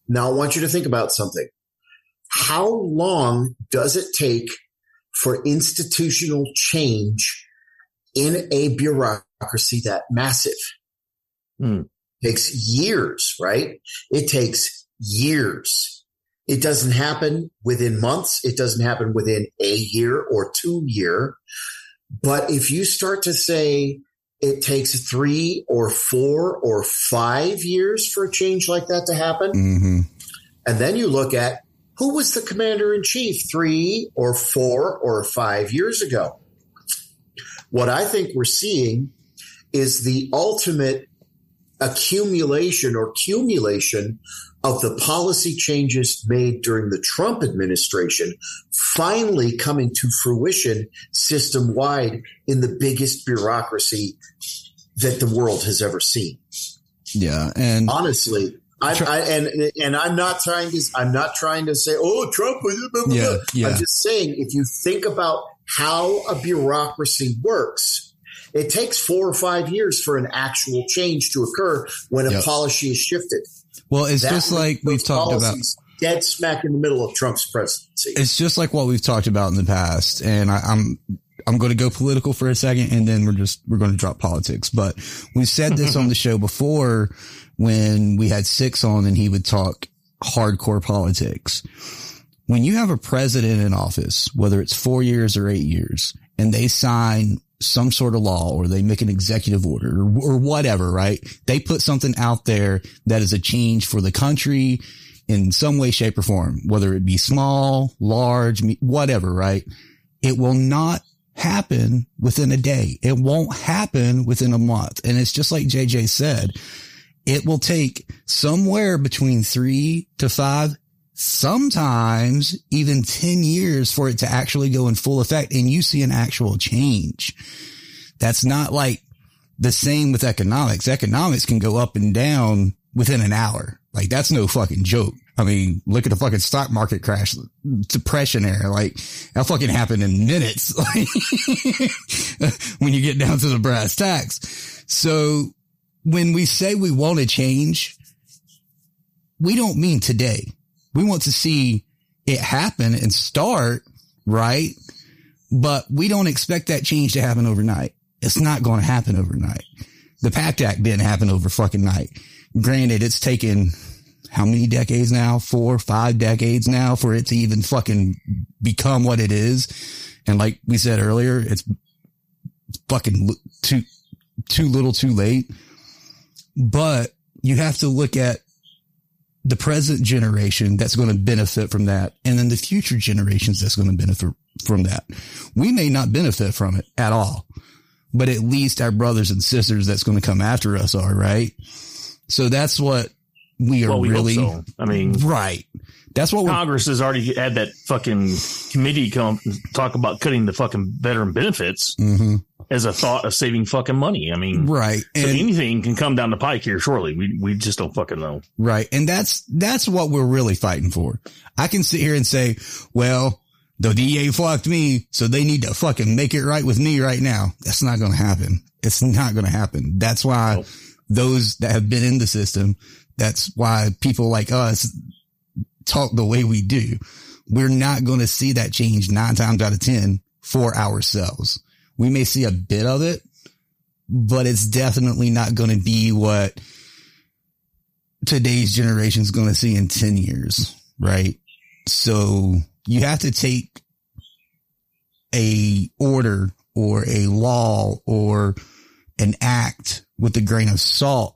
Now I want you to think about something. How long does it take for institutional change in a bureaucracy that massive? Hmm. takes years, right? It takes years. It doesn't happen within months. It doesn't happen within a year or two year. But if you start to say it takes three or four or five years for a change like that to happen, Mm-hmm. and then you look at who was the commander in chief three or four or five years ago. What I think we're seeing is the ultimate accumulation or accumulation of the policy changes made during the Trump administration finally coming to fruition system wide in the biggest bureaucracy that the world has ever seen. Yeah. And honestly, I, I, and and I'm not trying to I'm not trying to say oh Trump was blah, blah, Yeah, yeah. I'm just saying if you think about how a bureaucracy works, it takes four or five years for an actual change to occur when a Yep. policy is shifted. Well, it's That just like we've talked about. dead smack in the middle of Trump's presidency. It's just like what we've talked about in the past. And I, I'm, I'm going to go political for a second and then we're just, we're going to drop politics. But we've said this on the show before when we had six on and he would talk hardcore politics. When you have a president in office, whether it's four years or eight years, and they sign some sort of law or they make an executive order or, or whatever, right? They put something out there that is a change for the country in some way, shape or form, whether it be small, large, whatever, right? It will not happen within a day. It won't happen within a month. And it's just like JJ said, it will take somewhere between three to five, sometimes even 10 years for it to actually go in full effect and you see an actual change. That's not like the same with economics. Economics can go up and down within an hour. Like that's no fucking joke. I mean, look at the fucking stock market crash, depression era. Like that fucking happened in minutes. When you get down to the brass tacks. So when we say we want to change, we don't mean today. We want to see it happen and start, right? But we don't expect that change to happen overnight. It's not going to happen overnight. The PACT Act didn't happen over fucking night. Granted, it's taken how many decades now? Four, five decades now for it to even fucking become what it is. And like we said earlier, it's fucking too, too little too late. But you have to look at the present generation that's going to benefit from that. And then the future generations that's going to benefit from that. We may not benefit from it at all, but at least our brothers and sisters that's going to come after us are, right? So that's what we are Well, we really, so. I mean, right. That's what Congress has already had that fucking committee come talk about cutting the fucking veteran benefits Mhm. As a thought of saving fucking money. I mean, Right. So And- anything can come down the pike here shortly. We we just don't fucking know. Right. And that's, that's what we're really fighting for. I can sit here and say, well, the VA fucked me, so they need to fucking make it right with me right now. That's not going to happen. It's not going to happen. That's why those that have been in the system, that's why people like us talk the way we do. We're not going to see that change nine times out of 10 for ourselves. We may see a bit of it, but it's definitely not going to be what today's generation is going to see in 10 years, right? So you have to take a order or a law or an act with a grain of salt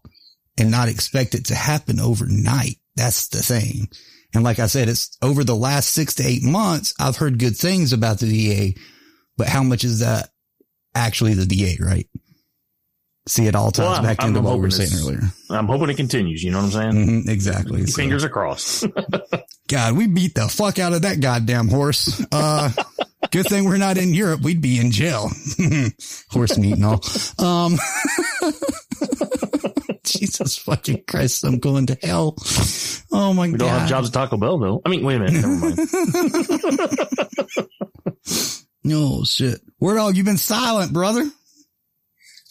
and not expect it to happen overnight. That's the thing. And like I said, it's over the last six to eight months, I've heard good things about the VA, but how much is that actually the VA, right? See, it all ties Well, back I'm- into I'm what we were saying earlier. I'm hoping it continues. You know what I'm saying? Mhm, exactly. So- Fingers are crossed. God, we beat the fuck out of that goddamn horse. Uh, good thing we're not in Europe. We'd be in jail. horse meat and all. Um, Jesus fucking Christ. I'm going to hell. Oh my we God. We don't have jobs at Taco Bell though. I mean, wait a minute. Never mind. Oh shit. WarDawg, you've been silent, brother.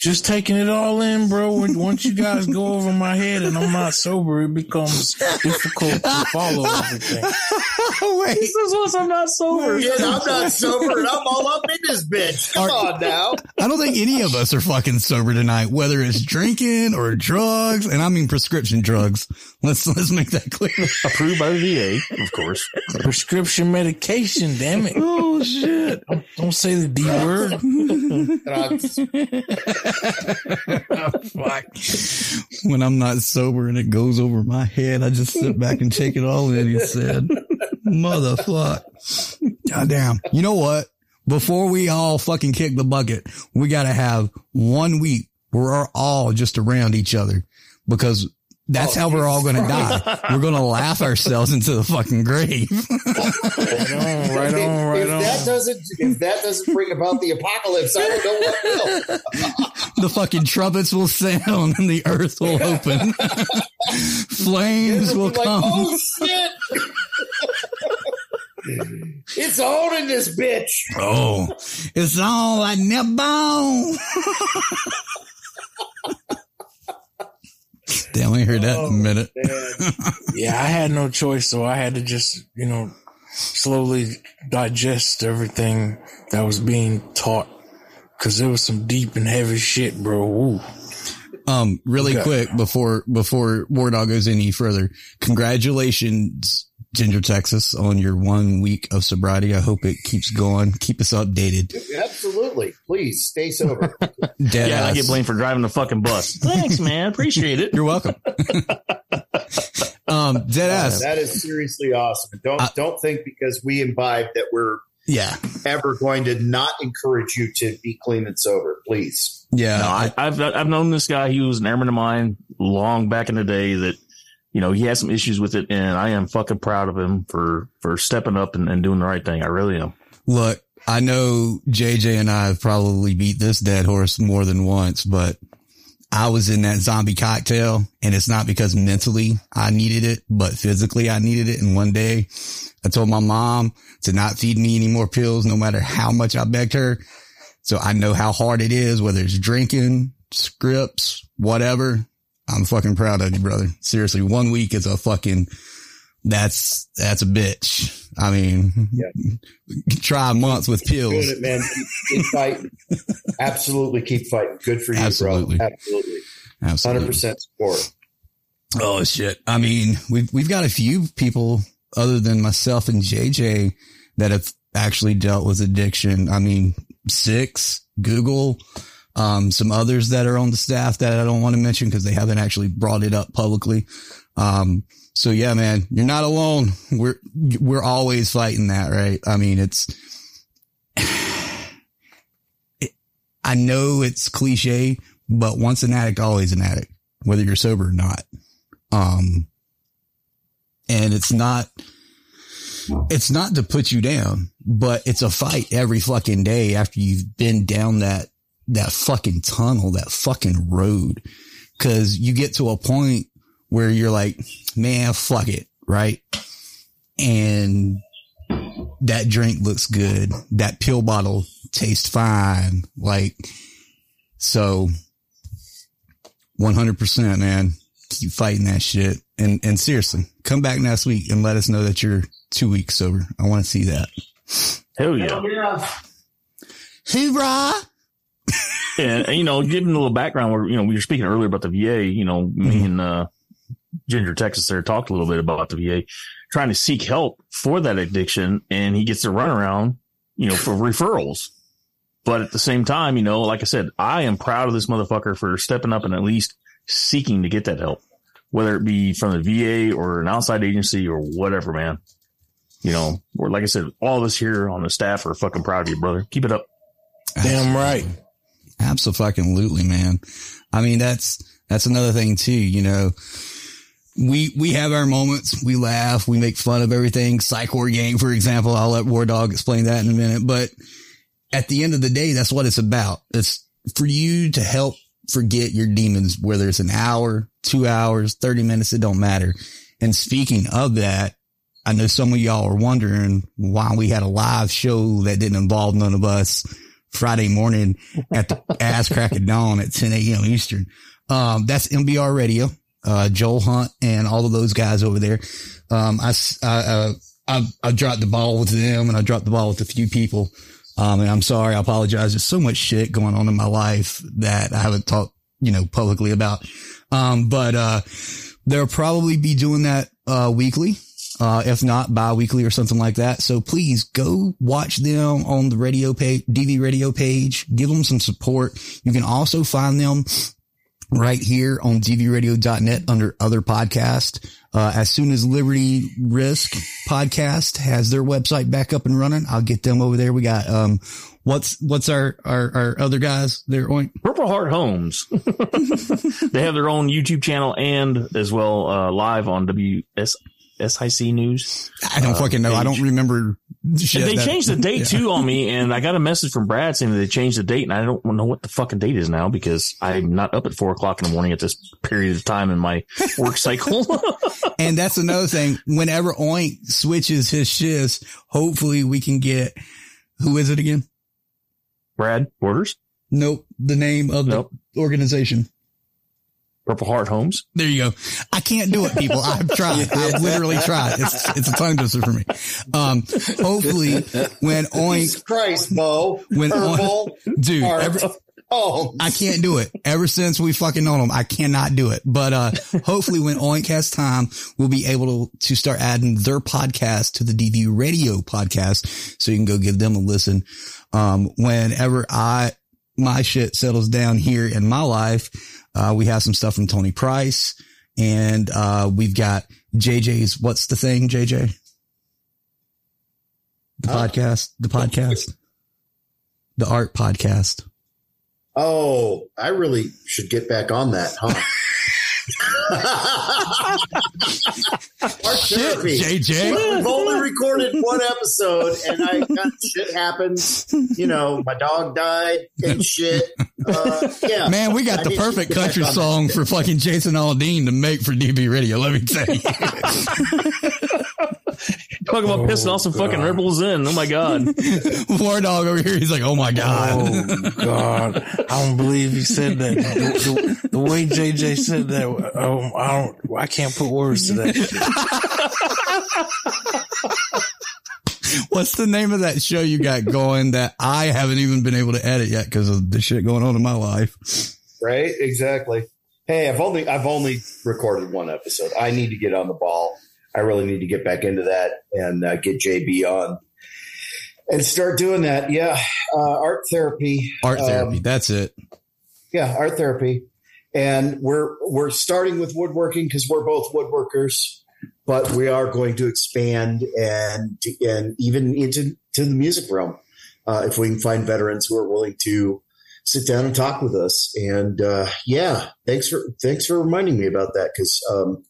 Just taking it all in, bro. Once you guys go over my head and I'm not sober, it becomes difficult to follow everything. Wait. This is once I'm not sober. Yeah, I'm not sober and I'm all up in this bitch. Come on now. I don't think any of us are fucking sober tonight, whether it's drinking or drugs, and I mean prescription drugs. Let's let's make that clear. Approved by the VA, of course. Prescription medication, damn it. Oh shit. Don't, don't say the D word. Oh, when I'm not sober and it goes over my head, I just sit back and take it all in. He said, "Motherfuck, goddamn." You know what? Before we all fucking kick the bucket, we got to have one week where we're all just around each other because that's how we're all going to oh, die. We're going to laugh ourselves into the fucking grave. Right on, right if, on, right if on. that doesn't if that doesn't bring about the apocalypse, I don't know what will. the fucking trumpets will sound and the earth will open. Flames will Like, come. oh shit! it's on in this bitch. Oh, it's all like nipple. Damn, we heard that in a minute. yeah, I had no choice, so I had to just, you know, slowly digest everything that was being taught. Cause there was some deep and heavy shit, bro. Woo. Um, really Okay. quick before before WarDawg goes any further, congratulations, Ginger Texas, on your one week of sobriety. I hope it keeps going. Keep us updated. Absolutely. Please stay sober. Dead yeah, I ass. get blamed for driving the fucking bus. Thanks, man. Appreciate it. You're welcome. um, dead ass. that is seriously awesome. Don't don't think because we imbibe that we're Yeah. ever going to not encourage you to be clean and sober. Please. Yeah. No, I, I've I've known this guy. He was an airman of mine long back in the day. That you know he had some issues with it, and I am fucking proud of him for for stepping up and, and doing the right thing. I really am. Look, I know JJ and I have probably beat this dead horse more than once, but I was in that zombie cocktail and it's not because mentally I needed it, but physically I needed it. And one day I told my mom to not feed me any more pills, no matter how much I begged her. So I know how hard it is, whether it's drinking, scripts, whatever. I'm fucking proud of you, brother. Seriously, one week is a fucking, that's, that's a bitch. I mean, yeah. try a month with pills. It, man. Keep fighting. Absolutely keep fighting. Good for you, Absolutely. bro. Absolutely. Absolutely. 100% support. Oh shit. I mean, we've, we've got a few people other than myself and JJ that have actually dealt with addiction. I mean, six, Google, um, some others that are on the staff that I don't want to mention because they haven't actually brought it up publicly. Um, so yeah, man, you're not alone. We're, we're always fighting that, right? I mean, it's, it, I know it's cliche, but once an addict, always an addict, whether you're sober or not. Um, and it's not, it's not to put you down, but it's a fight every fucking day after you've been down that, that fucking tunnel, that fucking road. Cause you get to a point where you're like, man, fuck it. Right. And that drink looks good. That pill bottle tastes fine. Like, so 100%, man. Keep fighting that shit. And, and seriously, come back next week and let us know that you're two weeks sober. I want to see that. Hell yeah. Hoorah! And, and, you know, giving a little background where, you know, we were speaking earlier about the VA, you know, me and, uh, Ginger Texas there talked a little bit about the VA trying to seek help for that addiction. And he gets a runaround, you know, for referrals. But at the same time, you know, like I said, I am proud of this motherfucker for stepping up and at least seeking to get that help. whether it be from the VA or an outside agency or whatever, man. You know, or like I said, all of us here on the staff are fucking proud of you, brother. Keep it up. Damn right. Absolutely, man. I mean, that's, that's another thing too, you know, we, we have our moments. We laugh. We make fun of everything. Psych Ward Gang, for example. I'll let WarDawg explain that in a minute, but at the end of the day, that's what it's about. It's for you to help forget your demons, whether it's an hour, two hours, 30 minutes, it don't matter. And speaking of that, I know some of y'all are wondering why we had a live show that didn't involve none of us Friday morning at the ass crack of dawn at 10 a.m. Eastern. Um, that's MBR radio, uh, Joel Hunt and all of those guys over there. Um, I, I, uh, I, I dropped the ball with them and I dropped the ball with a few people. Um, and I'm sorry. I apologize. There's so much shit going on in my life that I haven't talked, you know, publicly about. Um, but, uh, they'll probably be doing that, uh, weekly. Uh, if not bi-weekly or something like that. So please go watch them on the radio page, DV radio page, give them some support. You can also find them right here on dvradio.net under other podcast. Uh, as soon as Liberty Risk podcast has their website back up and running, I'll get them over there. We got, um, what's, what's our, our, our other guys there? Oink? Purple Heart Homes. they have their own YouTube channel and as well, uh, live on WS. SIC News. I don't uh, fucking know. Page. I don't remember. Shit, they that, changed the date yeah. too on me, and I got a message from Brad saying that they changed the date, and I don't know what the fucking date is now because I'm not up at four o'clock in the morning at this period of time in my work cycle. and that's another thing. Whenever Oink switches his shifts, hopefully we can get who is it again? Brad Borders. Nope. The name of nope. the organization. Purple Heart Homes. There you go. I can't do it, people. I've tried. I've literally tried. It's it's a tongue twister for me. Um, hopefully when Oink Jesus Christ, Bo, when Purple Oink, dude, ever, oh, I can't do it. Ever since we fucking known him, I cannot do it. But uh, hopefully when Oink has time, we'll be able to to start adding their podcast to the DV Radio podcast, so you can go give them a listen. Um, whenever I my shit settles down here in my life. Uh, we have some stuff from Tony Price and, uh, we've got JJ's, what's the thing, JJ? The uh, podcast, the podcast, the art podcast. Oh, I really should get back on that, huh? Art shit, JJ. We've only recorded one episode, and I got shit happens. You know, my dog died and shit. Uh, yeah, man, we got I the perfect country song for fucking Jason Aldean to make for DV Radio. Let me tell you. Talking about oh, pissing off some God. fucking ripples in. Oh my God. WarDawg over here. He's like, oh my God. Oh God. I don't believe he said that. The, the, the way JJ said that, oh, I don't, I can't put words to that What's the name of that show you got going that I haven't even been able to edit yet because of the shit going on in my life? Right. Exactly. Hey, I've only, I've only recorded one episode. I need to get on the ball I really need to get back into that and uh, get JB on and start doing that. Yeah, uh, art therapy. Art therapy. Um, that's it. Yeah, art therapy, and we're we're starting with woodworking because we're both woodworkers, but we are going to expand and and even into to the music realm uh, if we can find veterans who are willing to sit down and talk with us. And uh, yeah, thanks for thanks for reminding me about that because. Um,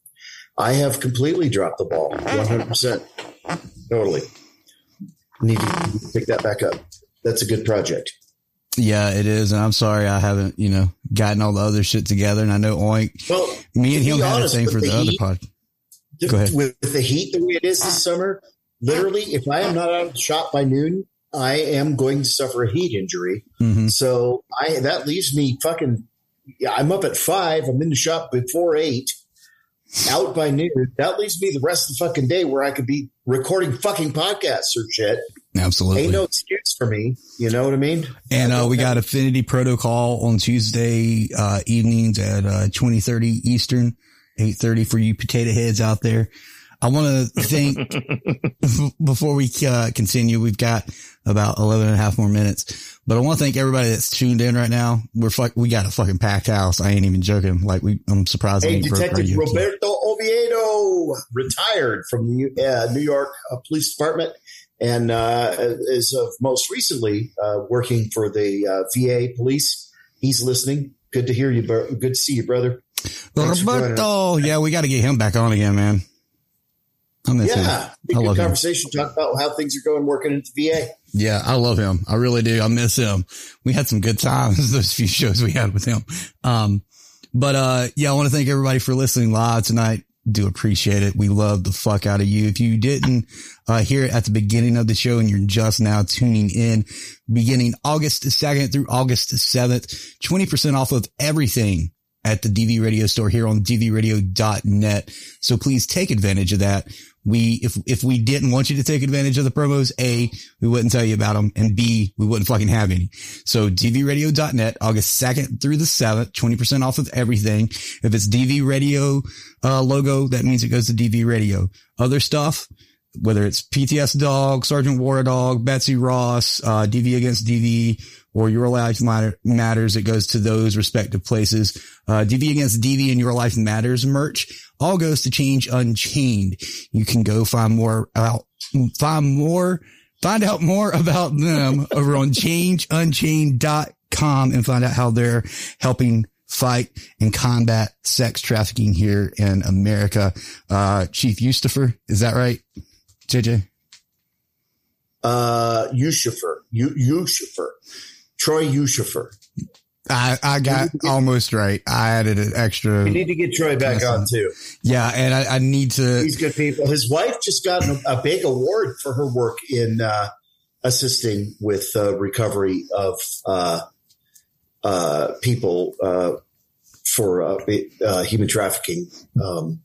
I have completely dropped the ball, 100%. Totally. Need to pick that back up. That's a good project. Yeah, it is. And I'm sorry I haven't, you know, gotten all the other shit together. And I know Oink, well, me and him had a thing for the, the other pod. Ahead. With the heat the way it is this summer, literally, if I am not out of the shop by noon, I am going to suffer a heat injury. Mm-hmm. So I, that leaves me fucking, I'm up at five. I'm in the shop before eight out by noon. That leaves me the rest of the fucking day where I could be recording fucking podcasts or shit. Absolutely. Ain't no excuse for me. You know what I mean? And uh, we got Affinity Protocol on Tuesday uh, evenings at uh, 2030 Eastern, 830 for you potato heads out there. I want to thank before we uh, continue. We've got about 11 and a half more minutes, but I want to thank everybody that's tuned in right now. We're fuck, we got a fucking packed house. I ain't even joking. Like we, I'm surprised. Hey, we broke Detective. Roberto Oviedo retired from the uh, New York uh, Police Department and uh, is of most recently uh, working for the uh, VA Police. He's listening. Good to hear you. bro. Good to see you, brother. Thanks for joining us. Roberto. Yeah, we got to get him back on again, man. I miss Yeah, him. I love him. conversation. Talk about how things are going working at the VA. Yeah, I love him. I really do. I miss him. We had some good times, those few shows we had with him. Um, but, uh, yeah, I want to thank everybody for listening live tonight. Do appreciate it. We love the fuck out of you. If you didn't, uh, hear it at the beginning of the show and you're just now tuning in, beginning August 2nd through August 7th, 20% off of everything at the DV radio store here on dvradio.net. So please take advantage of that. We, if, if we didn't want you to take advantage of the promos, A, we wouldn't tell you about them and B, we wouldn't fucking have any. So dvradio.net, August 2nd through the 7th, 20% off of everything. If it's DV radio, uh, logo, that means it goes to DV radio. Other stuff, whether it's PTS Dog, Sergeant WarDawg, Betsy Ross, uh, DV against DV, or Your Life Matter, Matters, it goes to those respective places. Uh, DV against DV and Your Life Matters merch all goes to Change Unchained. You can go find more out, find more, find out more about them over on changeunchained.com and find out how they're helping fight and combat sex trafficking here in America. Uh, Chief Eustafer, is that right? JJ? Uh, Yushifer, Yushifer, Troy Yushifer. I, I got almost right. I added an extra. We need to get Troy back on too. Yeah. And I, I need to. He's good people. His wife just got a, big award for her work in uh, assisting with uh, recovery of uh, uh, people uh, for uh, uh, human trafficking. Um,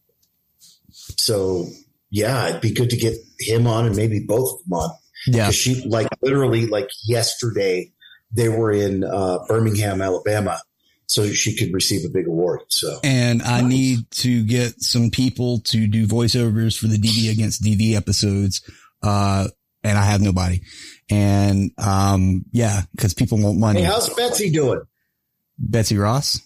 so yeah, it'd be good to get him on and maybe both of them on. Yeah, She like literally like yesterday they were in uh, Birmingham, Alabama, so she could receive a big award. So And I need to get some people to do voiceovers for the DV against DV episodes. Uh, and I have nobody. And, um, yeah, cause people want money. hey, how's Betsy doing? Betsy Ross?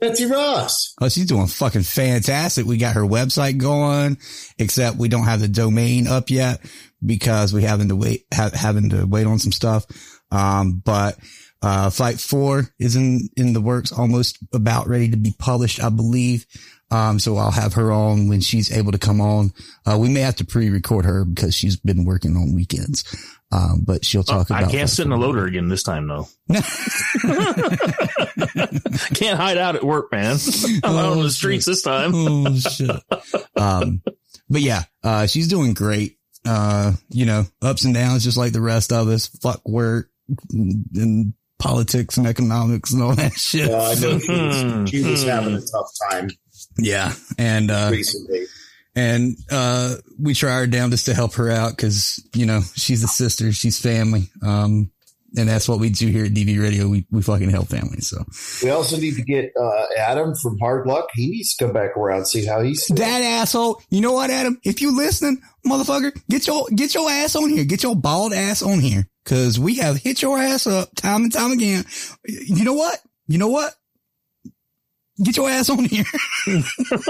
Betsy Ross. Oh, she's doing fucking fantastic. We got her website going, except we don't have the domain up yet because we having to wait, ha- having to wait on some stuff. Um, but, uh, Fight Four is in, in the works, almost about ready to be published, I believe. Um, so I'll have her on when she's able to come on. Uh, we may have to pre-record her because she's been working on weekends. Um, but she'll talk I about. can't sit in the loader again this time though. can't hide out at work, man. I'm out on the streets this time. oh shit. Um, but yeah, uh, she's doing great. Uh, you know, ups and downs, just like the rest of us. Fuck work and politics and economics and all that shit. Well, I know she Hmm. was, having a tough time Yeah. And, uh, recently. and, uh, we try our damnedest to help her out because, you know, she's a sister, she's family. Um, and that's what we do here at DV Radio. We, we fucking help families. So We also need to get uh, Adam from Hard Luck. He needs to come back around see how he's. that asshole, you know what, Adam? If you listening, motherfucker, get your, get your ass on here. Get your bald ass on here. Cause we have hit your ass up time and time again. You know what? You know what? Get your ass on here.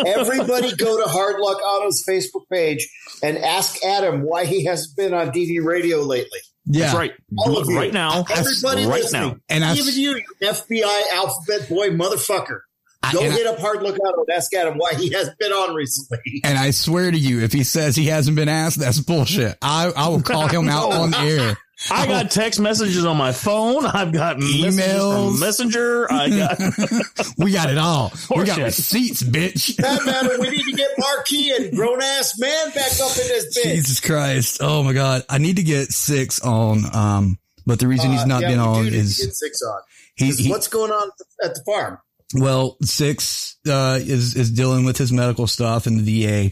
Everybody go to Hard Luck Auto's Facebook page and ask Adam why he hasn't been on DV Radio lately. Yeah. That's right. All Do of it you. right now. Everybody right listening. now. And I've- even you, you FBI alphabet boy motherfucker. I- Go and I- hit up Hard Luck Auto and ask Adam why he hasn't been on recently. And I swear to you, if he says he hasn't been asked, that's bullshit. I, I will call him out on air. I got text messages on my phone. I've got messages Emails. from Messenger. I got We got it all. We got Horseshit. receipts, bitch. that matter, we need to get Marquis and grown ass man back up in this bitch. Jesus Christ. Oh my God. I need to get six on, um, but the reason he's Uh, not yeah, been on is get six on. he, 'Cause he what's going on at the farm? well, six, uh, is, is dealing with his medical stuff in the VA.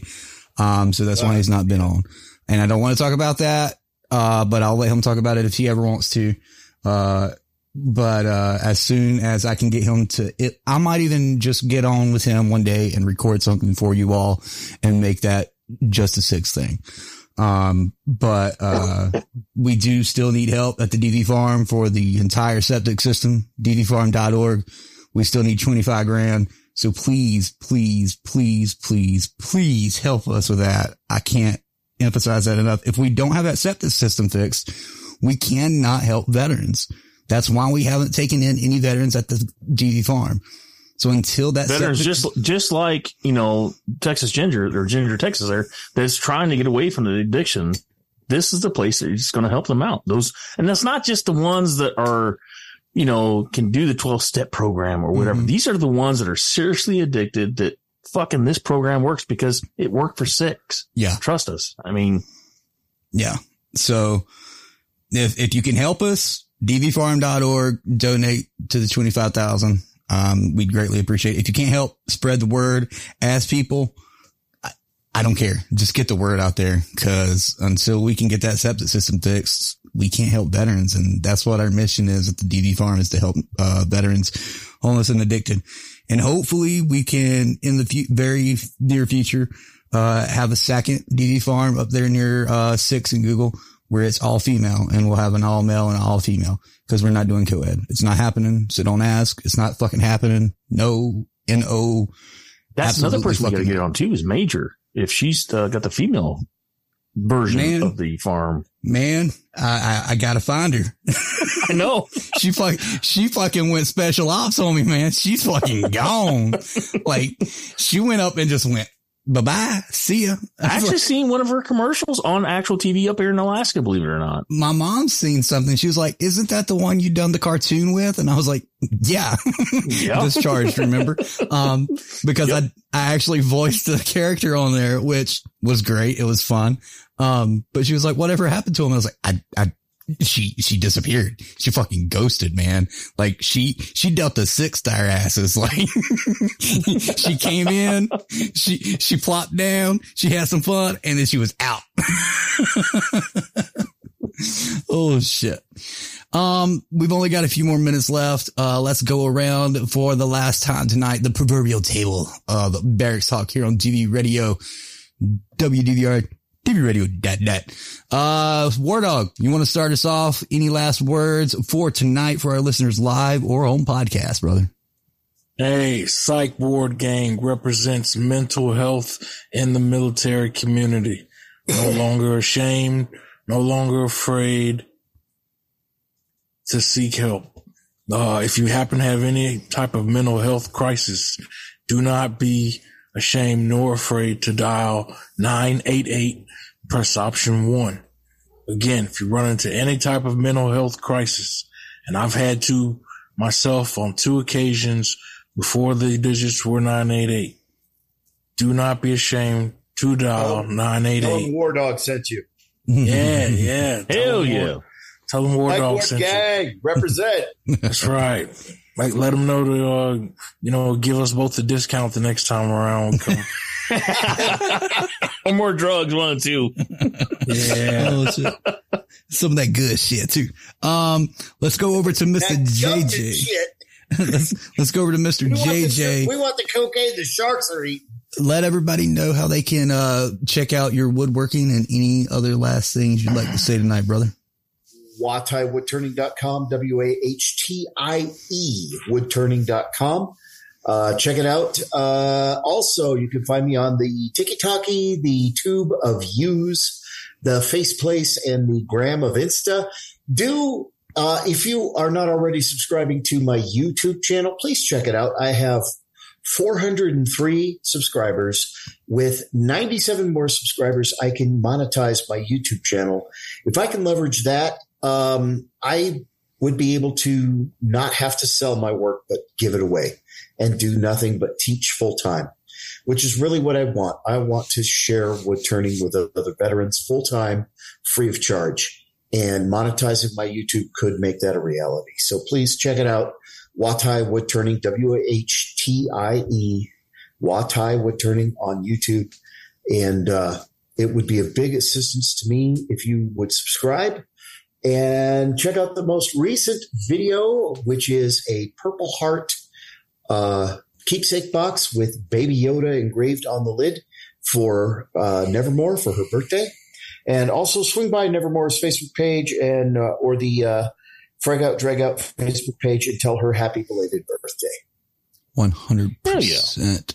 Um, so that's why he's not been on. And I don't want to talk about that. Uh, but I'll let him talk about it if he ever wants to. Uh, but, uh, as soon as I can get him to it, I might even just get on with him one day and record something for you all and make that just a six thing. Um, but, uh, we do still need help at the DV farm for the entire septic system, dvfarm.org. We still need 25 grand. So please, please, please, please, please help us with that. I can't emphasize that enough. If we don't have that septic system fixed, we cannot help veterans. That's why we haven't taken in any veterans at the DV farm. So until that veterans septic- just just like you know Texas Ginger or Ginger Texas there that's trying to get away from the addiction. This is the place that's going to help them out. Those and that's not just the ones that are you know can do the twelve step program or whatever. Mhm. These are the ones that are seriously addicted. That fucking this program works because it worked for six. Yeah. trust us. I mean, Yeah. So if, if you can help us, dvfarm.org, donate to the 25,000. Um, we'd greatly appreciate it. If you can't help, spread the word, ask people. I, I don't care. Just get the word out there because until we can get that septic system fixed, we can't help veterans. And that's what our mission is at the DV farm is to help, uh, veterans homeless and addicted. And hopefully we can in the very near future, uh, have a second DV farm up there near, uh, six in Google where it's all female and we'll have an all male and all female because we're not doing co-ed. It's not happening. So don't ask. It's not fucking happening. No, N-O. that's another person we got to get on too is Major. If she's uh, got the female version Man. of the farm, Man, I, I, I gotta find her. I know. she fuck, she fucking went special ops on me, man. She's fucking gone. like she went up and just went, bye bye. See ya. I actually seen one of her commercials on actual TV up here in Alaska, believe it or not. my mom's seen something. She was like, isn't that the one you done the cartoon with? And I was like, yeah, Yeah. discharged, remember? Um, because I, I actually voiced the character on there, which was great. It was fun. Um, but she was like, whatever happened to him? I was like, I, I, she, she disappeared. She fucking ghosted, man. Like she, she dealt a six our asses. Like she came in, she, she plopped down, she had some fun and then she was out. oh shit. Um, we've only got a few more minutes left. Uh, let's go around for the last time tonight, the proverbial table of Barracks Talk here on DV Radio, WDVR, DVRadio.net. Uh, WarDawg, you want to start us off? Any last words for tonight for our listeners live or home podcast, brother? Hey, Psych Ward Gang represents mental health in the military community. No longer ashamed, no longer afraid to seek help. Uh, if you happen to have any type of mental health crisis, do not be ashamed nor afraid to dial 988, press option one. Again, if you run into any type of mental health crisis, and I've had to myself on two occasions before the digits were 988, do not be ashamed to dial Tell them 988. WarDawg sent you. Yeah, yeah. Hell yeah. War- Tell them War Mike Dog Ward sent you. Gang, represent. That's right. Like, let them know to, uh, you know, give us both a discount the next time around. Come. Or more drugs, one or two. Yeah. Oh. Some of that good shit too. Um, let's go over to Mr. JJ. let's, let's go over to Mr. We want, the, JJ. we want the cocaine the sharks are eating. let everybody know how they can uh check out your woodworking and any other last things you'd like to say tonight, brother. WahtieWoodturning.com, W-A-H-T-I-E, woodturning.com. Uh, check it out. Uh, also, you can find me on the TikTok, the Tube of Use, the Face Place, and the Gram of Insta. Do, uh, if you are not already subscribing to my YouTube channel, please check it out. I have 403 subscribers. With 97 more subscribers, I can monetize my YouTube channel. If I can leverage that, um, I would be able to not have to sell my work, but give it away and do nothing but teach full time, which is really what I want. I want to share wood turning with other veterans full time, free of charge. And monetizing my YouTube could make that a reality. So please check it out. Wah-Tie Wood Turning, W H T I E, Wah-Tie Wood Turning on YouTube. And uh, it would be a big assistance to me if you would subscribe and check out the most recent video, which is a Purple Heart uh, keepsake box with Baby Yoda engraved on the lid for uh, Nevermore for her birthday. And also swing by Nevermore's Facebook page and uh, or the uh, Frag Out Drag Out Facebook page and tell her happy belated birthday. One hundred percent.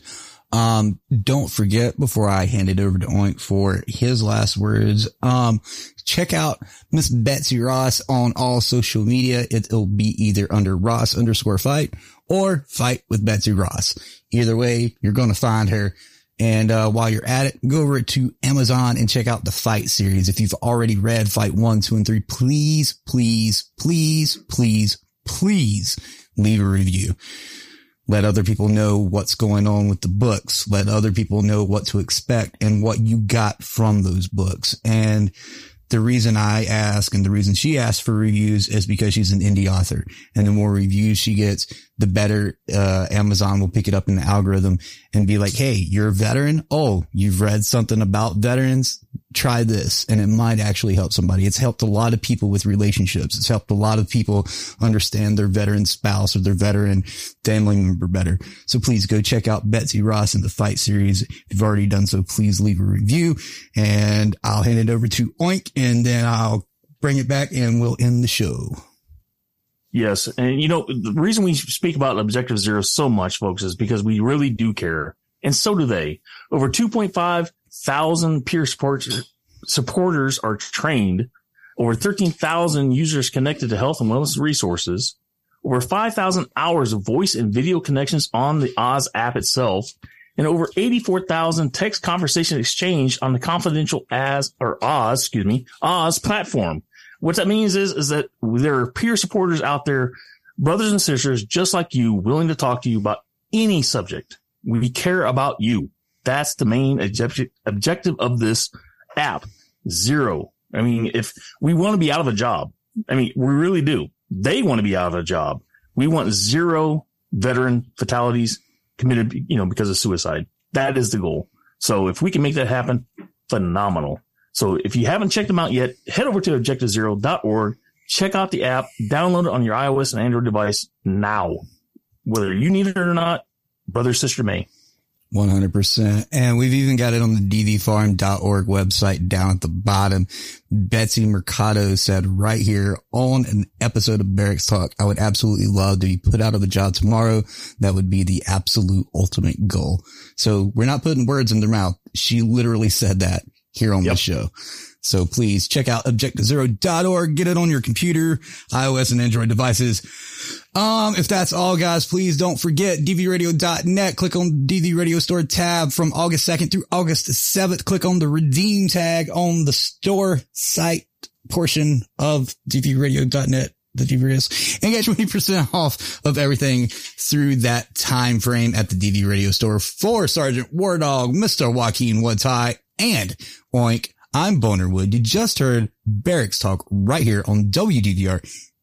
Um, don't forget before I hand it over to Oink for his last words. Um, check out Miss Betsy Ross on all social media. It'll be either under Ross underscore fight or fight with Betsy Ross. Either way, you're going to find her. And, uh, while you're at it, go over to Amazon and check out the fight series. If you've already read fight one, two, and three, please, please, please, please, please leave a review. Let other people know what's going on with the books. Let other people know what to expect and what you got from those books. And the reason I ask and the reason she asks for reviews is because she's an indie author and the more reviews she gets, the better, uh, Amazon will pick it up in the algorithm and be like, Hey, you're a veteran. Oh, you've read something about veterans. Try this and it might actually help somebody. It's helped a lot of people with relationships. It's helped a lot of people understand their veteran spouse or their veteran family member better. So please go check out Betsy Ross in the fight series. If you've already done so, please leave a review and I'll hand it over to Oink and then I'll bring it back and we'll end the show. Yes. And you know, the reason we speak about Objective Zero so much, folks, is because we really do care. And so do they. Over 2.5 thousand peer support supporters are trained. Over 13,000 users connected to health and wellness resources. Over 5,000 hours of voice and video connections on the Oz app itself. And over 84,000 text conversation exchanged on the confidential as or Oz, excuse me, Oz platform. What that means is, is that there are peer supporters out there, brothers and sisters, just like you, willing to talk to you about any subject. We care about you. That's the main objective, objective of this app. Zero. I mean, if we want to be out of a job, I mean, we really do. They want to be out of a job. We want zero veteran fatalities committed, you know, because of suicide. That is the goal. So if we can make that happen, phenomenal. So if you haven't checked them out yet, head over to objectivezero.org, check out the app, download it on your iOS and Android device now. Whether you need it or not, brother, sister may. 100%. And we've even got it on the dvfarm.org website down at the bottom. Betsy Mercado said right here on an episode of Barracks Talk, I would absolutely love to be put out of a job tomorrow. That would be the absolute ultimate goal. So we're not putting words in their mouth. She literally said that here on yep. the show. So please check out objectivezero.org. Get it on your computer, iOS and Android devices. Um, if that's all guys, please don't forget dvradio.net. Click on DV Radio Store tab from August 2nd through August 7th. Click on the redeem tag on the store site portion of dvradio.net the DV and get 20% off of everything through that time frame at the DV radio store for Sergeant WarDawg, Mr. Joaquin Juatai, and Oink. I'm Bonerwood. You just heard Barracks Talk right here on WDVR,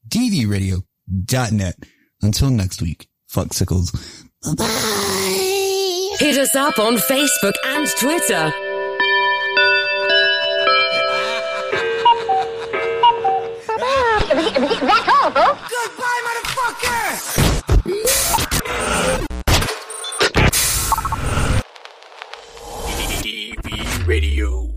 DVRadio.net. Until next week, fuck sickles. Bye. Hit us up on Facebook and Twitter. That's all, folks. Goodbye, motherfucker! DV Radio.